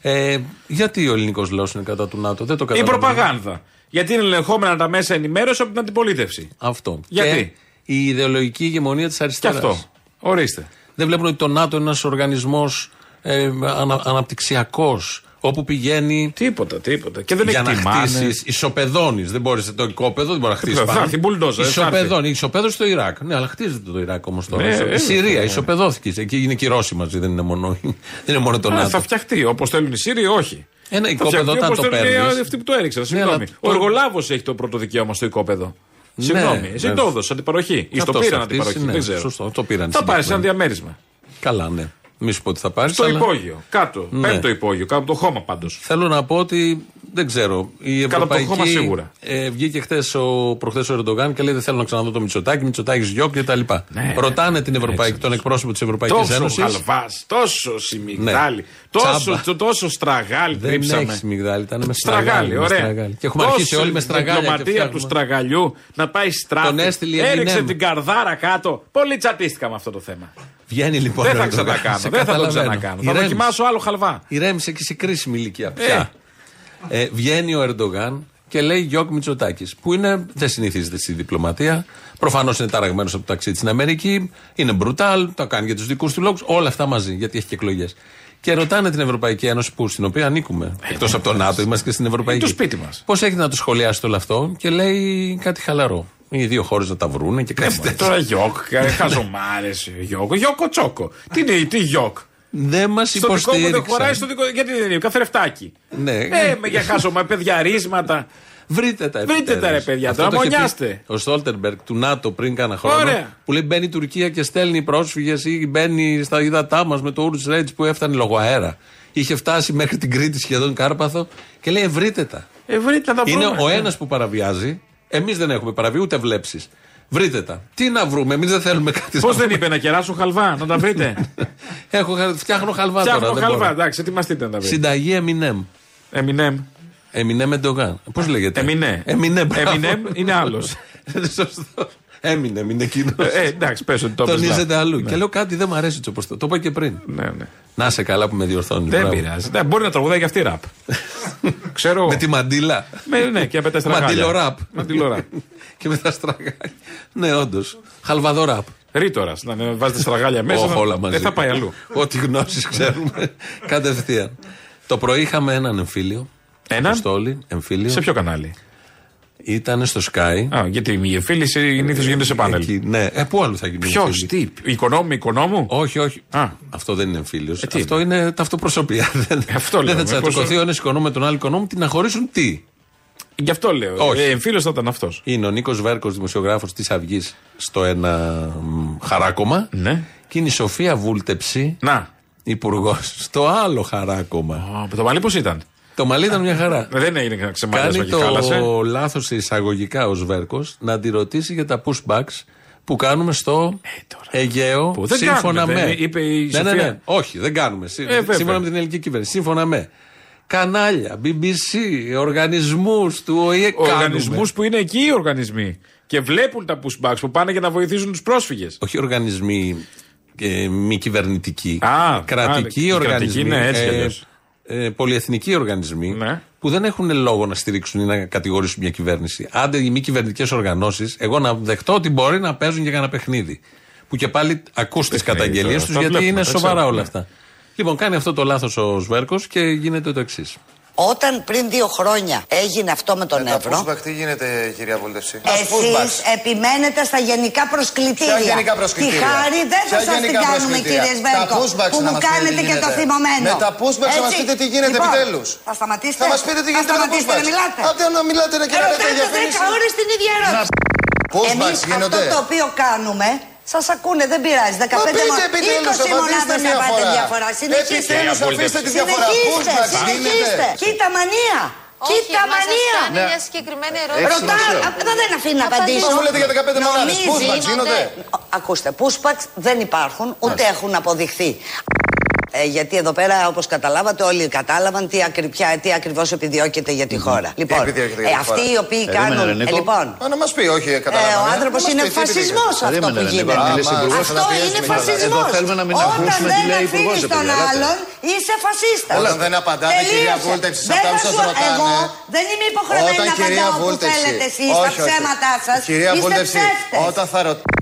Ε, γιατί ο ελληνικός λαός είναι κατά του ΝΑΤΟ, δεν το Η καταλαβαίνω. προπαγάνδα. Γιατί είναι ελεγχόμενα τα μέσα ενημέρωση από την αντιπολίτευση. Αυτό. Γιατί; Και η ιδεολογική ηγεμονία της Και αριστεράς. αυτό. Ορίστε. Δεν βλέπουν ότι το ΝΑΤΟ είναι ένας οργανισμός ε, ανα, αναπτυξιακός. Όπου πηγαίνει. Τίποτα, τίποτα. Και δεν για να εκτιμάνε. χτίσεις. Ισοπεδώνεις. Δεν μπορείς το οικόπεδο, δεν μπορεί να χτίσει. θα έρθει μπουλντόζα, θα έρθει. Ισοπεδώνει. Ισοπεδό στο Ιράκ. Ναι, αλλά χτίζεται το Ιράκ όμως τώρα. Ναι, η ε, Συρία ε, ισοπεδώθηκε. Εκεί είναι και οι Ρώσοι μαζί, δεν είναι μόνο, δεν είναι μόνο το Α, ΝΑΤΟ. θα φτιαχτεί. Όπως θέλουν οι Σύριοι, όχι. Ένα Θα οικόπεδο φτιαχτεί όταν όπως το θέλουν οι παίρνει. Αυτοί που το έριξαν. Συγγνώμη. αλλά Ο το- εργολάβος έχει το πρώτο δικαίωμα στο οικόπεδο. Ναι, Συγγνώμη. Εσύ βέβαια. το έδωσες αντιπαροχή. Ή στο Αυτός πήραν θα χτίσει, αντιπαροχή. ναι, Δεν ξέρω. Σωστό, το πήραν. Θα πάρεις ένα συγκεκριμένα. διαμέρισμα. Καλά, ναι. Μη σου πω ότι θα πάρεις. Στο υπόγειο. Κάτω. Ναι. Πέμπτο υπόγειο. Κάτω από το χώμα πάντως. Θέλω να πω ότι δεν ξέρω. Η Κάτω από το Ευρωπαϊκή. χώμα σίγουρα. Ε, βγήκε χθες ο, προχθές ο Ερντογάν και λέει: Δεν θέλω να ξαναδώ το Μητσοτάκι, Μητσοτάκι γιοκ κτλ. Ναι, Ρωτάνε την Ευρωπαϊκή, τον εκπρόσωπο της Ευρωπαϊκής Τόσο Ένωσης. χαλβάς, τόσο σιμιγδάλι, Ναι. τόσο, Τσάμπα. τόσο στραγάλι Δεν τρίψαμε. έχει μυγδάλι, ήταν με Στραγάλι, στραγάλι. με ωραία. στραγάλι. Και έχουμε Τόσο αρχίσει όλοι με στραγάλια. και διπλωματία του φτιάχνουμε. στραγαλιού να πάει στράφη. Τον έστειλε η Έριξε Eminem. την καρδάρα κάτω. Πολύ τσατίστηκα με αυτό το θέμα. Βγαίνει λοιπόν. δεν ο θα Ερντογάν. ξανακάνω. Σε Δεν θα το καταλαβαίνω. ξανακάνω. Θα Ηρέμησε. δοκιμάσω άλλο χαλβά. Ηρέμησε και σε κρίσιμη ηλικία πια. Ε, βγαίνει ο Ερντογάν και λέει Γιώκ Μητσοτάκης. Που είναι, δεν συνηθίζεται στη διπλωματία. Προφανώς είναι ταραγμένος από το ταξίδι στην Αμερική. Είναι μπρουτάλ, το κάνει για τους δικούς του λόγους. Όλα αυτά μαζί, γιατί έχει και εκλογές. Και ρωτάνε την Ευρωπαϊκή Ένωση, που, στην οποία ανήκουμε. Εκτός από το ΝΑΤΟ, είμαστε και στην Ευρωπαϊκή. το σπίτι μας. Πώς έχετε να το σχολιάσετε όλο αυτό και λέει κάτι χαλαρό. Οι δύο χώρες να τα βρούνε και κάτι τέτοιο. Τώρα γιοκ, χαζομάρες, γιοκ. Γιοκο τσόκο. Τι είναι, τι γιοκ; Δεν μας Στο δικό μου δεν υποστήριξαν. χωράει, στο δικό. Γιατί δεν είναι, καθρεφτάκι. Ναι. Ε, με για χάζωμα, παιδιαρίσματα. Βρείτε τα Βρείτε επιτέλους. τα, ρε παιδιά, Αυτό τώρα το είχε πει μονιάστε. Ο Στόλτερμπεργκ του ΝΑΤΟ πριν κάνα χρόνο. Ωραία. Που λέει μπαίνει η Τουρκία και στέλνει πρόσφυγες ή μπαίνει στα υδατά μας με το Ούρτ Ρέτζ που έφτανε λόγω αέρα. Είχε φτάσει μέχρι την Κρήτη σχεδόν Κάρπαθο και λέει: Βρείτε τα. Ε, βρείτε να τα Είναι βρούμε. ο ένας που παραβιάζει. Εμείς δεν έχουμε παραβεί ούτε βλέψεις. Βρείτε τα. Τι να βρούμε, εμείς δεν θέλουμε κάτι Πώς να δεν βρούμε. είπε να κεράσω χαλβά, να τα βρείτε; Έχω, χα- φτιάχνω χαλβά Φτιάχνω τώρα. δεν χαλβά, μπορώ. εντάξει, ετοιμαστείτε να τα βρείτε. Συνταγή Εμινέμ. Εμινέμ. Εμινέμ Εντογάν. Πώς λέγεται; Εμινέ. Εμινέμ. Εμινέμ είναι άλλος. Σωστό. Έμεινε, είναι εκείνος. Ε, εντάξει, πες ότι το πες Τονίζεται λάθος. αλλού. Ναι. Και λέω κάτι δεν μου αρέσει έτσι όπω το. Το είπα και πριν. Ναι, ναι. Να σε καλά που με διορθώνεις. Δεν Μπράβο. πειράζει. Ναι, Μπορεί να τραγουδάει και αυτή ραπ. Ξέρω. Με τη μαντίλα. Με, ναι, και με τα στραγάλια. Μαντιλοράπ. Μαντιλοράπ. και με τα στραγάλια. Ναι, όντως. Χαλβαδοράπ. Ρήτορας. Να ναι, βάζετε στραγάλια μέσα. Όχι, να- όλα μαζί. Δεν θα πάει αλλού. Ό,τι γνώσεις ξέρουμε. Κατευθείαν. Το πρωί είχαμε έναν εμφύλιο. Έναν; Αποστόλη, εμφύλιο. Σε ποιο κανάλι; Ήταν στο Sky. Α, γιατί η φίλη συνήθως γίνεται σε πάνελ. Εκεί, ναι. Ε, πού άλλο θα γίνει. Ποιος, εμφύλιο; τι, οικονόμου, οικονόμου; Όχι, όχι. Α. Αυτό δεν είναι εμφύλιο. Ε, τι αυτό είναι; ταυτοπροσωπία. δεν Αυτό δεν λέω, θα μήπως- τσατοκωθεί ο ένας οικονόμου με τον άλλο οικονόμου, τι να χωρίσουν τι; Γι' αυτό λέω. Όχι. Ε, εμφύλιο θα ήταν αυτός. Είναι ο Νίκος Βέρκος, δημοσιογράφος της Αυγής, στο ένα μ, χαράκομα. Ναι. Και είναι η Σοφία Βούλτεψη, Να. υπουργός, στο άλλο χαράκομα. Α, το μαλλί πώς ήταν; Το μαλλί ήταν μια χαρά. Ε, Δεν έγινε ξεμάλιασμα Κάνει και χάλασε. το λάθος εισαγωγικά ω Βέρκο να τη ρωτήσει για τα pushbacks που κάνουμε στο Αιγαίο Που δεν σύμφωνα κάνουμε, με. δεν είπε η ναι, ναι, Σοφία. ναι. Όχι, δεν κάνουμε. Σύ- Ε, βέβαια. σύμφωνα με την ελληνική κυβέρνηση. Σύμφωνα με. Κανάλια, BBC, οργανισμούς του ΟΗΕ. Οργανισμούς που είναι εκεί οι οργανισμοί. Και βλέπουν τα pushbacks που πάνε για να βοηθήσουν τους πρόσφυγες. Όχι οργανισμοί ε, μη κυβερνητικοί. Α, κρατικοί α, οργανισμοί. κρατικοί, ναι, έτσι κι ε, αλλιώς. ε, πολυεθνικοί οργανισμοί Ναι. που δεν έχουν λόγο να στηρίξουν ή να κατηγορήσουν μια κυβέρνηση. Άντε οι μη κυβερνητικές οργανώσεις, εγώ να δεχτώ ότι μπορεί να παίζουν για ένα παιχνίδι. Που και πάλι ακούς τις Παιχνίδι καταγγελίες τώρα, τους τα γιατί βλέπουμε, είναι τα σοβαρά ξέρουμε, όλα ναι. αυτά. Λοιπόν, κάνει αυτό το λάθος ο Σβέρκος και γίνεται το εξής. Όταν πριν δύο χρόνια έγινε αυτό με τον Εύρο, pushback τι γίνεται, κυρία Βούλτευση; εσείς επιμένετε στα γενικά προσκλητήρια. Ποια γενικά προσκλητήρια; Τη χάρη δεν θα Ποια σας την γενικά κάνουμε προσκλητήρια; κύριε Σβέρκο, Τα pushbacks που να μου μας πείτε κάνετε τι και το γίνεται. θυμωμένο. Με τα pushbacks να μας Έτσι. πείτε τι γίνεται Λοιπόν, επιτέλους. Θα σταματήσετε; Θα μας πείτε τι γίνεται θα με τα σταματήσετε να pushbacks. μιλάτε; Άντε να μιλάτε ρε κυρία Ρωτάτε διαφήμιση. 10 ώρες την ίδια ερώτηση. Pushbacks Εμείς γίνονται. αυτό το οποίο κάνουμε, σας ακούνε, δεν πειράζει. 15 Μα πείτε μόνο. επιτέλους, 20 απαντήστε μονάδες μια θα πάτε φορά. διαφορά. Συνεχίστε. Επιτέλους, αφήστε τη διαφορά. Συνεχίστε, Pushbacks συνεχίστε. γίνεται. Κοίτα μανία. Κοίτα μας μανία. κάνει μια συγκεκριμένη Έχει ερώτηση. Ρωτά, σημασία. αυτό δεν αφήνει να Απαντήστε. απαντήσω. Μα μου λέτε για 15 μονάδες; Νομίζει- Pushbacks γίνονται; Ακούστε, pushbacks δεν υπάρχουν, ούτε έχουν αποδειχθεί. Ε, γιατί εδώ πέρα, όπως καταλάβατε, όλοι κατάλαβαν τι, ακρι, ποια- τι ακριβώς επιδιώκεται για τη χώρα. Λοιπόν, επιδιώκεται για ε, τη αυτοί χώρα. οι οποίοι Περίμενε, κάνουν. ρε, Νίκο. ε, λοιπόν, Α, να μας πει, όχι, ε, καταλάβαμε. ο άνθρωπο Να μας είναι πει τι φασισμός επιδιώκεται. αυτό Περίμενε, που ρε, Νίκο, γίνεται. να μιλήσει Άμα, υπουργός, Αυτό να πιέσουμε είναι κιόλας. φασισμός. Εδώ θέλουμε να μην Όταν ακούσουμε τι δεν λέει ο αφήνεις υπουργός, τον επειδή, άλλον, είσαι φασίστας. Όταν δεν απαντάτε, κυρία Βούλτεψη, σε αυτά που σας ρωτάνε. Εγώ δεν είμαι υποχρεωμένη Όταν να κυρία απαντάω που Βούλτεψη. θέλετε εσείς τα όχι, όχι. ψέματά σας. Κυρία Είστε Βούλτεψη, ψεύτες. όταν θα ρωτάτε.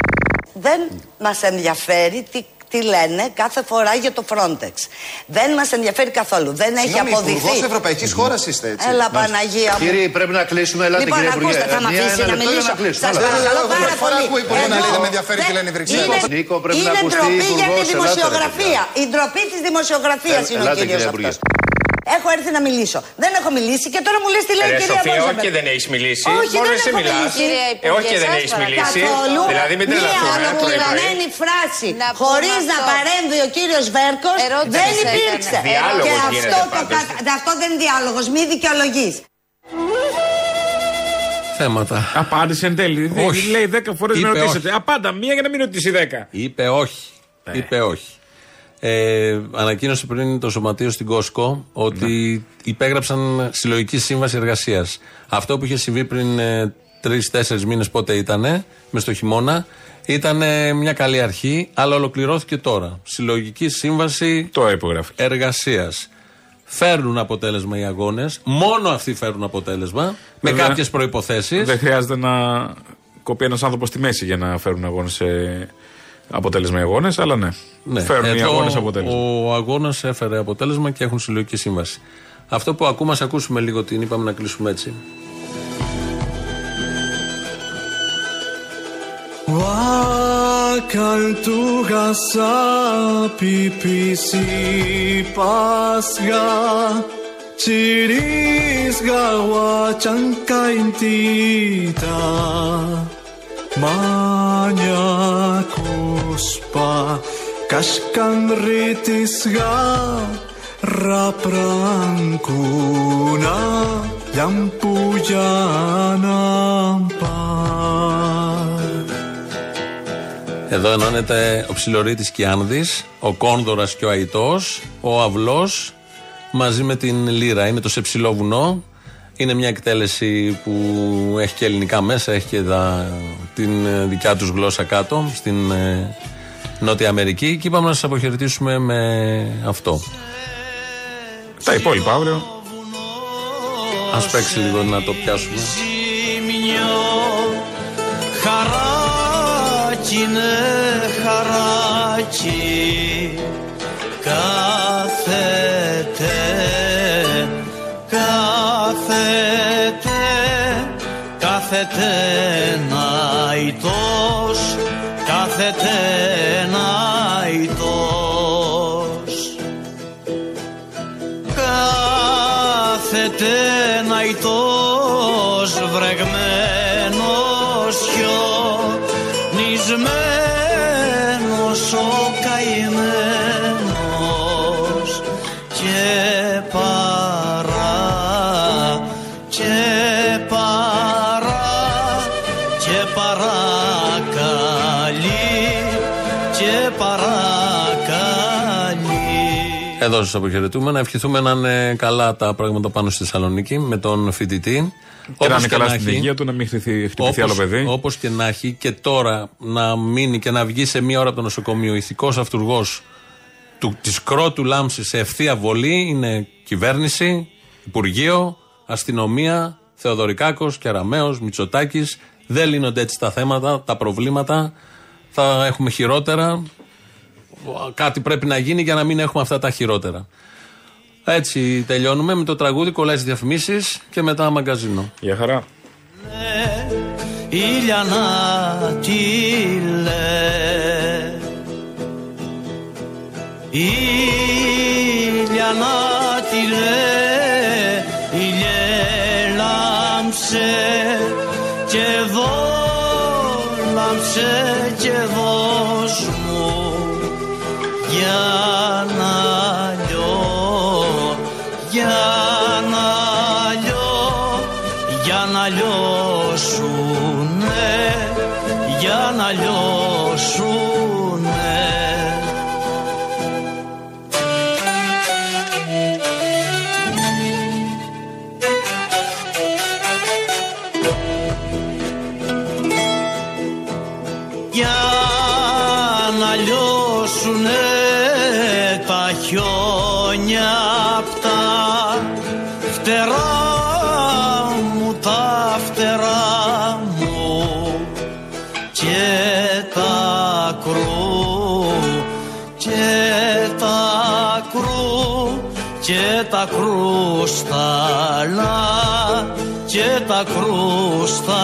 Δεν μας ενδιαφέρει τι, τι λένε κάθε φορά για το Frontex. Δεν μας ενδιαφέρει καθόλου. Δεν έχει Συγγνώμη, αποδειχθεί. υπουργός Ευρωπαϊκής χώρας είστε, έτσι. Έλα Παναγία μου. Κύριε, πρέπει να κλείσουμε. Ελάτε, Λοιπόν, κύριε Υπουργέ. ακούστε, θα με Μία, αφήσει ένα να λεπτό για μιλήσω. να κλείσουμε. Σας Έλα. παρακαλώ Πρώτη πάρα φορά πολύ. ακούω υπουργό να Εγώ- λέει, δεν με ενδιαφέρει τι λένε οι Βρυξέλλες. Είναι- Νίκο, πρέπει να είναι ακουστεί ντροπή για τη υπουργός, ελάτε, ρε, δημοσιογραφία. Η ντροπή της δημοσιογραφίας Ε, είναι ο ελάτε, κύριος κύριε αυτός. Υπουργέ. Έχω έρθει να μιλήσω. Δεν έχω μιλήσει και τώρα μου λες τι λέει η Ρε κυρία Σοφία, όχι Βόλσεμπεργκ. και δεν έχεις μιλήσει. Όχι, Μόνο δεν εσύ έχω μιλάς. μιλήσει. Κυρία Ε, Υπουργέ, όχι και δεν σας έχεις παρακαλώ. μιλήσει. Καθόλου. Δηλαδή μην Μία τρελαθούμε. ε, πρωί-πρωί. ολοκληρωμένη φράση Να πούμε χωρίς να αυτό. παρέμβει ο κύριος Βέρκος Ερώτηση δεν έκανε. υπήρξε. Διάλογος και γίνεται αυτό, το, πάντως. κα- αυτό δεν είναι διάλογος, μη δικαιολογείς. Θέματα. Απάντησε εν τέλει. Δεν- Όχι. Λέει 10 φορές με Είπε ρωτήσετε. Απάντα μία για να μην ρωτήσει 10. Είπε όχι. Ναι. Είπε όχι. Ε, ανακοίνωσε πριν το σωματείο στην Κόσκο ότι Ναι. υπέγραψαν συλλογική σύμβαση εργασίας. Αυτό που είχε συμβεί πριν ε, τρει-τέσσερι μήνες, πότε ήταν, μες στο χειμώνα, ήταν μια καλή αρχή, αλλά ολοκληρώθηκε τώρα. Συλλογική σύμβαση Το υπογράφει. εργασίας. Φέρνουν αποτέλεσμα οι αγώνες. Μόνο αυτοί φέρνουν αποτέλεσμα. Με Βέβαια. κάποιες προποθέσει. Δεν χρειάζεται να κοπεί ένας άνθρωπος στη μέση για να φέρουν αγώνες σε αποτέλεσμα οι αγώνες, αλλά ναι. Φέρνουν οι εδώ αγώνες αποτέλεσμα. Ο αγώνας έφερε αποτέλεσμα και έχουν συλλογική σύμβαση. Αυτό που ακούμε, ας ακούσουμε λίγο την είπαμε να κλείσουμε έτσι. Wakaltuga sa pipisi pasga Chiris gawa changkain tita Manya kuspa Kashkan ritis ga Raprankuna Yampuyanampa Εδώ ενώνεται ο Ψιλορίτης Κιάνδης, ο Κόνδωρας και ο Αϊτός, ο Αυλός μαζί με την Λύρα. Είναι το σε ψηλό βουνό. Είναι μια εκτέλεση που έχει και ελληνικά μέσα, έχει και δα- την ε, δικιά τους γλώσσα κάτω στην ε, Νότια Αμερική και είπαμε να σας αποχαιρετήσουμε με αυτό. Τα υπόλοιπα αύριο. Ας παίξει λίγο να το πιάσουμε. ζήμιο Χαράκι είναι χαράκι Κάθεται, κάθεται Κάθεται Εδώ σας αποχαιρετούμε. Να ευχηθούμε να είναι καλά τα πράγματα πάνω στη Θεσσαλονίκη με τον φοιτητή. Και να είναι καλά στην υγεία του, να μην χτυπηθεί, χτυπηθεί άλλο παιδί. Όπως και να έχει και τώρα να μείνει και να βγει σε μία ώρα από το νοσοκομείο ηθικός αυτούργος της κρότου λάμψης σε ευθεία βολή είναι κυβέρνηση, Υπουργείο, αστυνομία, Θεοδωρικάκος, Κεραμαίο, Μητσοτάκης. Δεν λύνονται έτσι τα θέματα, τα προβλήματα. Θα έχουμε χειρότερα. Κάτι πρέπει να γίνει για να μην έχουμε αυτά τα χειρότερα. Έτσι τελειώνουμε με το τραγούδι, κολλάει στις διαφημίσεις και μετά μαγκαζίνο. Γεια χαρά. Ήλια να τη λέ Ήλια να τη λέ Ήλιε λάμψε και εδώ λάμψε και δώσ' μου για τα κρούσταλα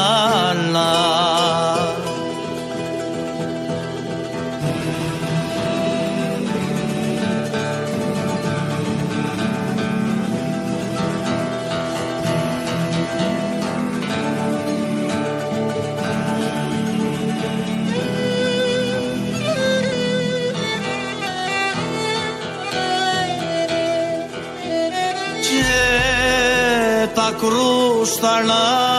kuşlarla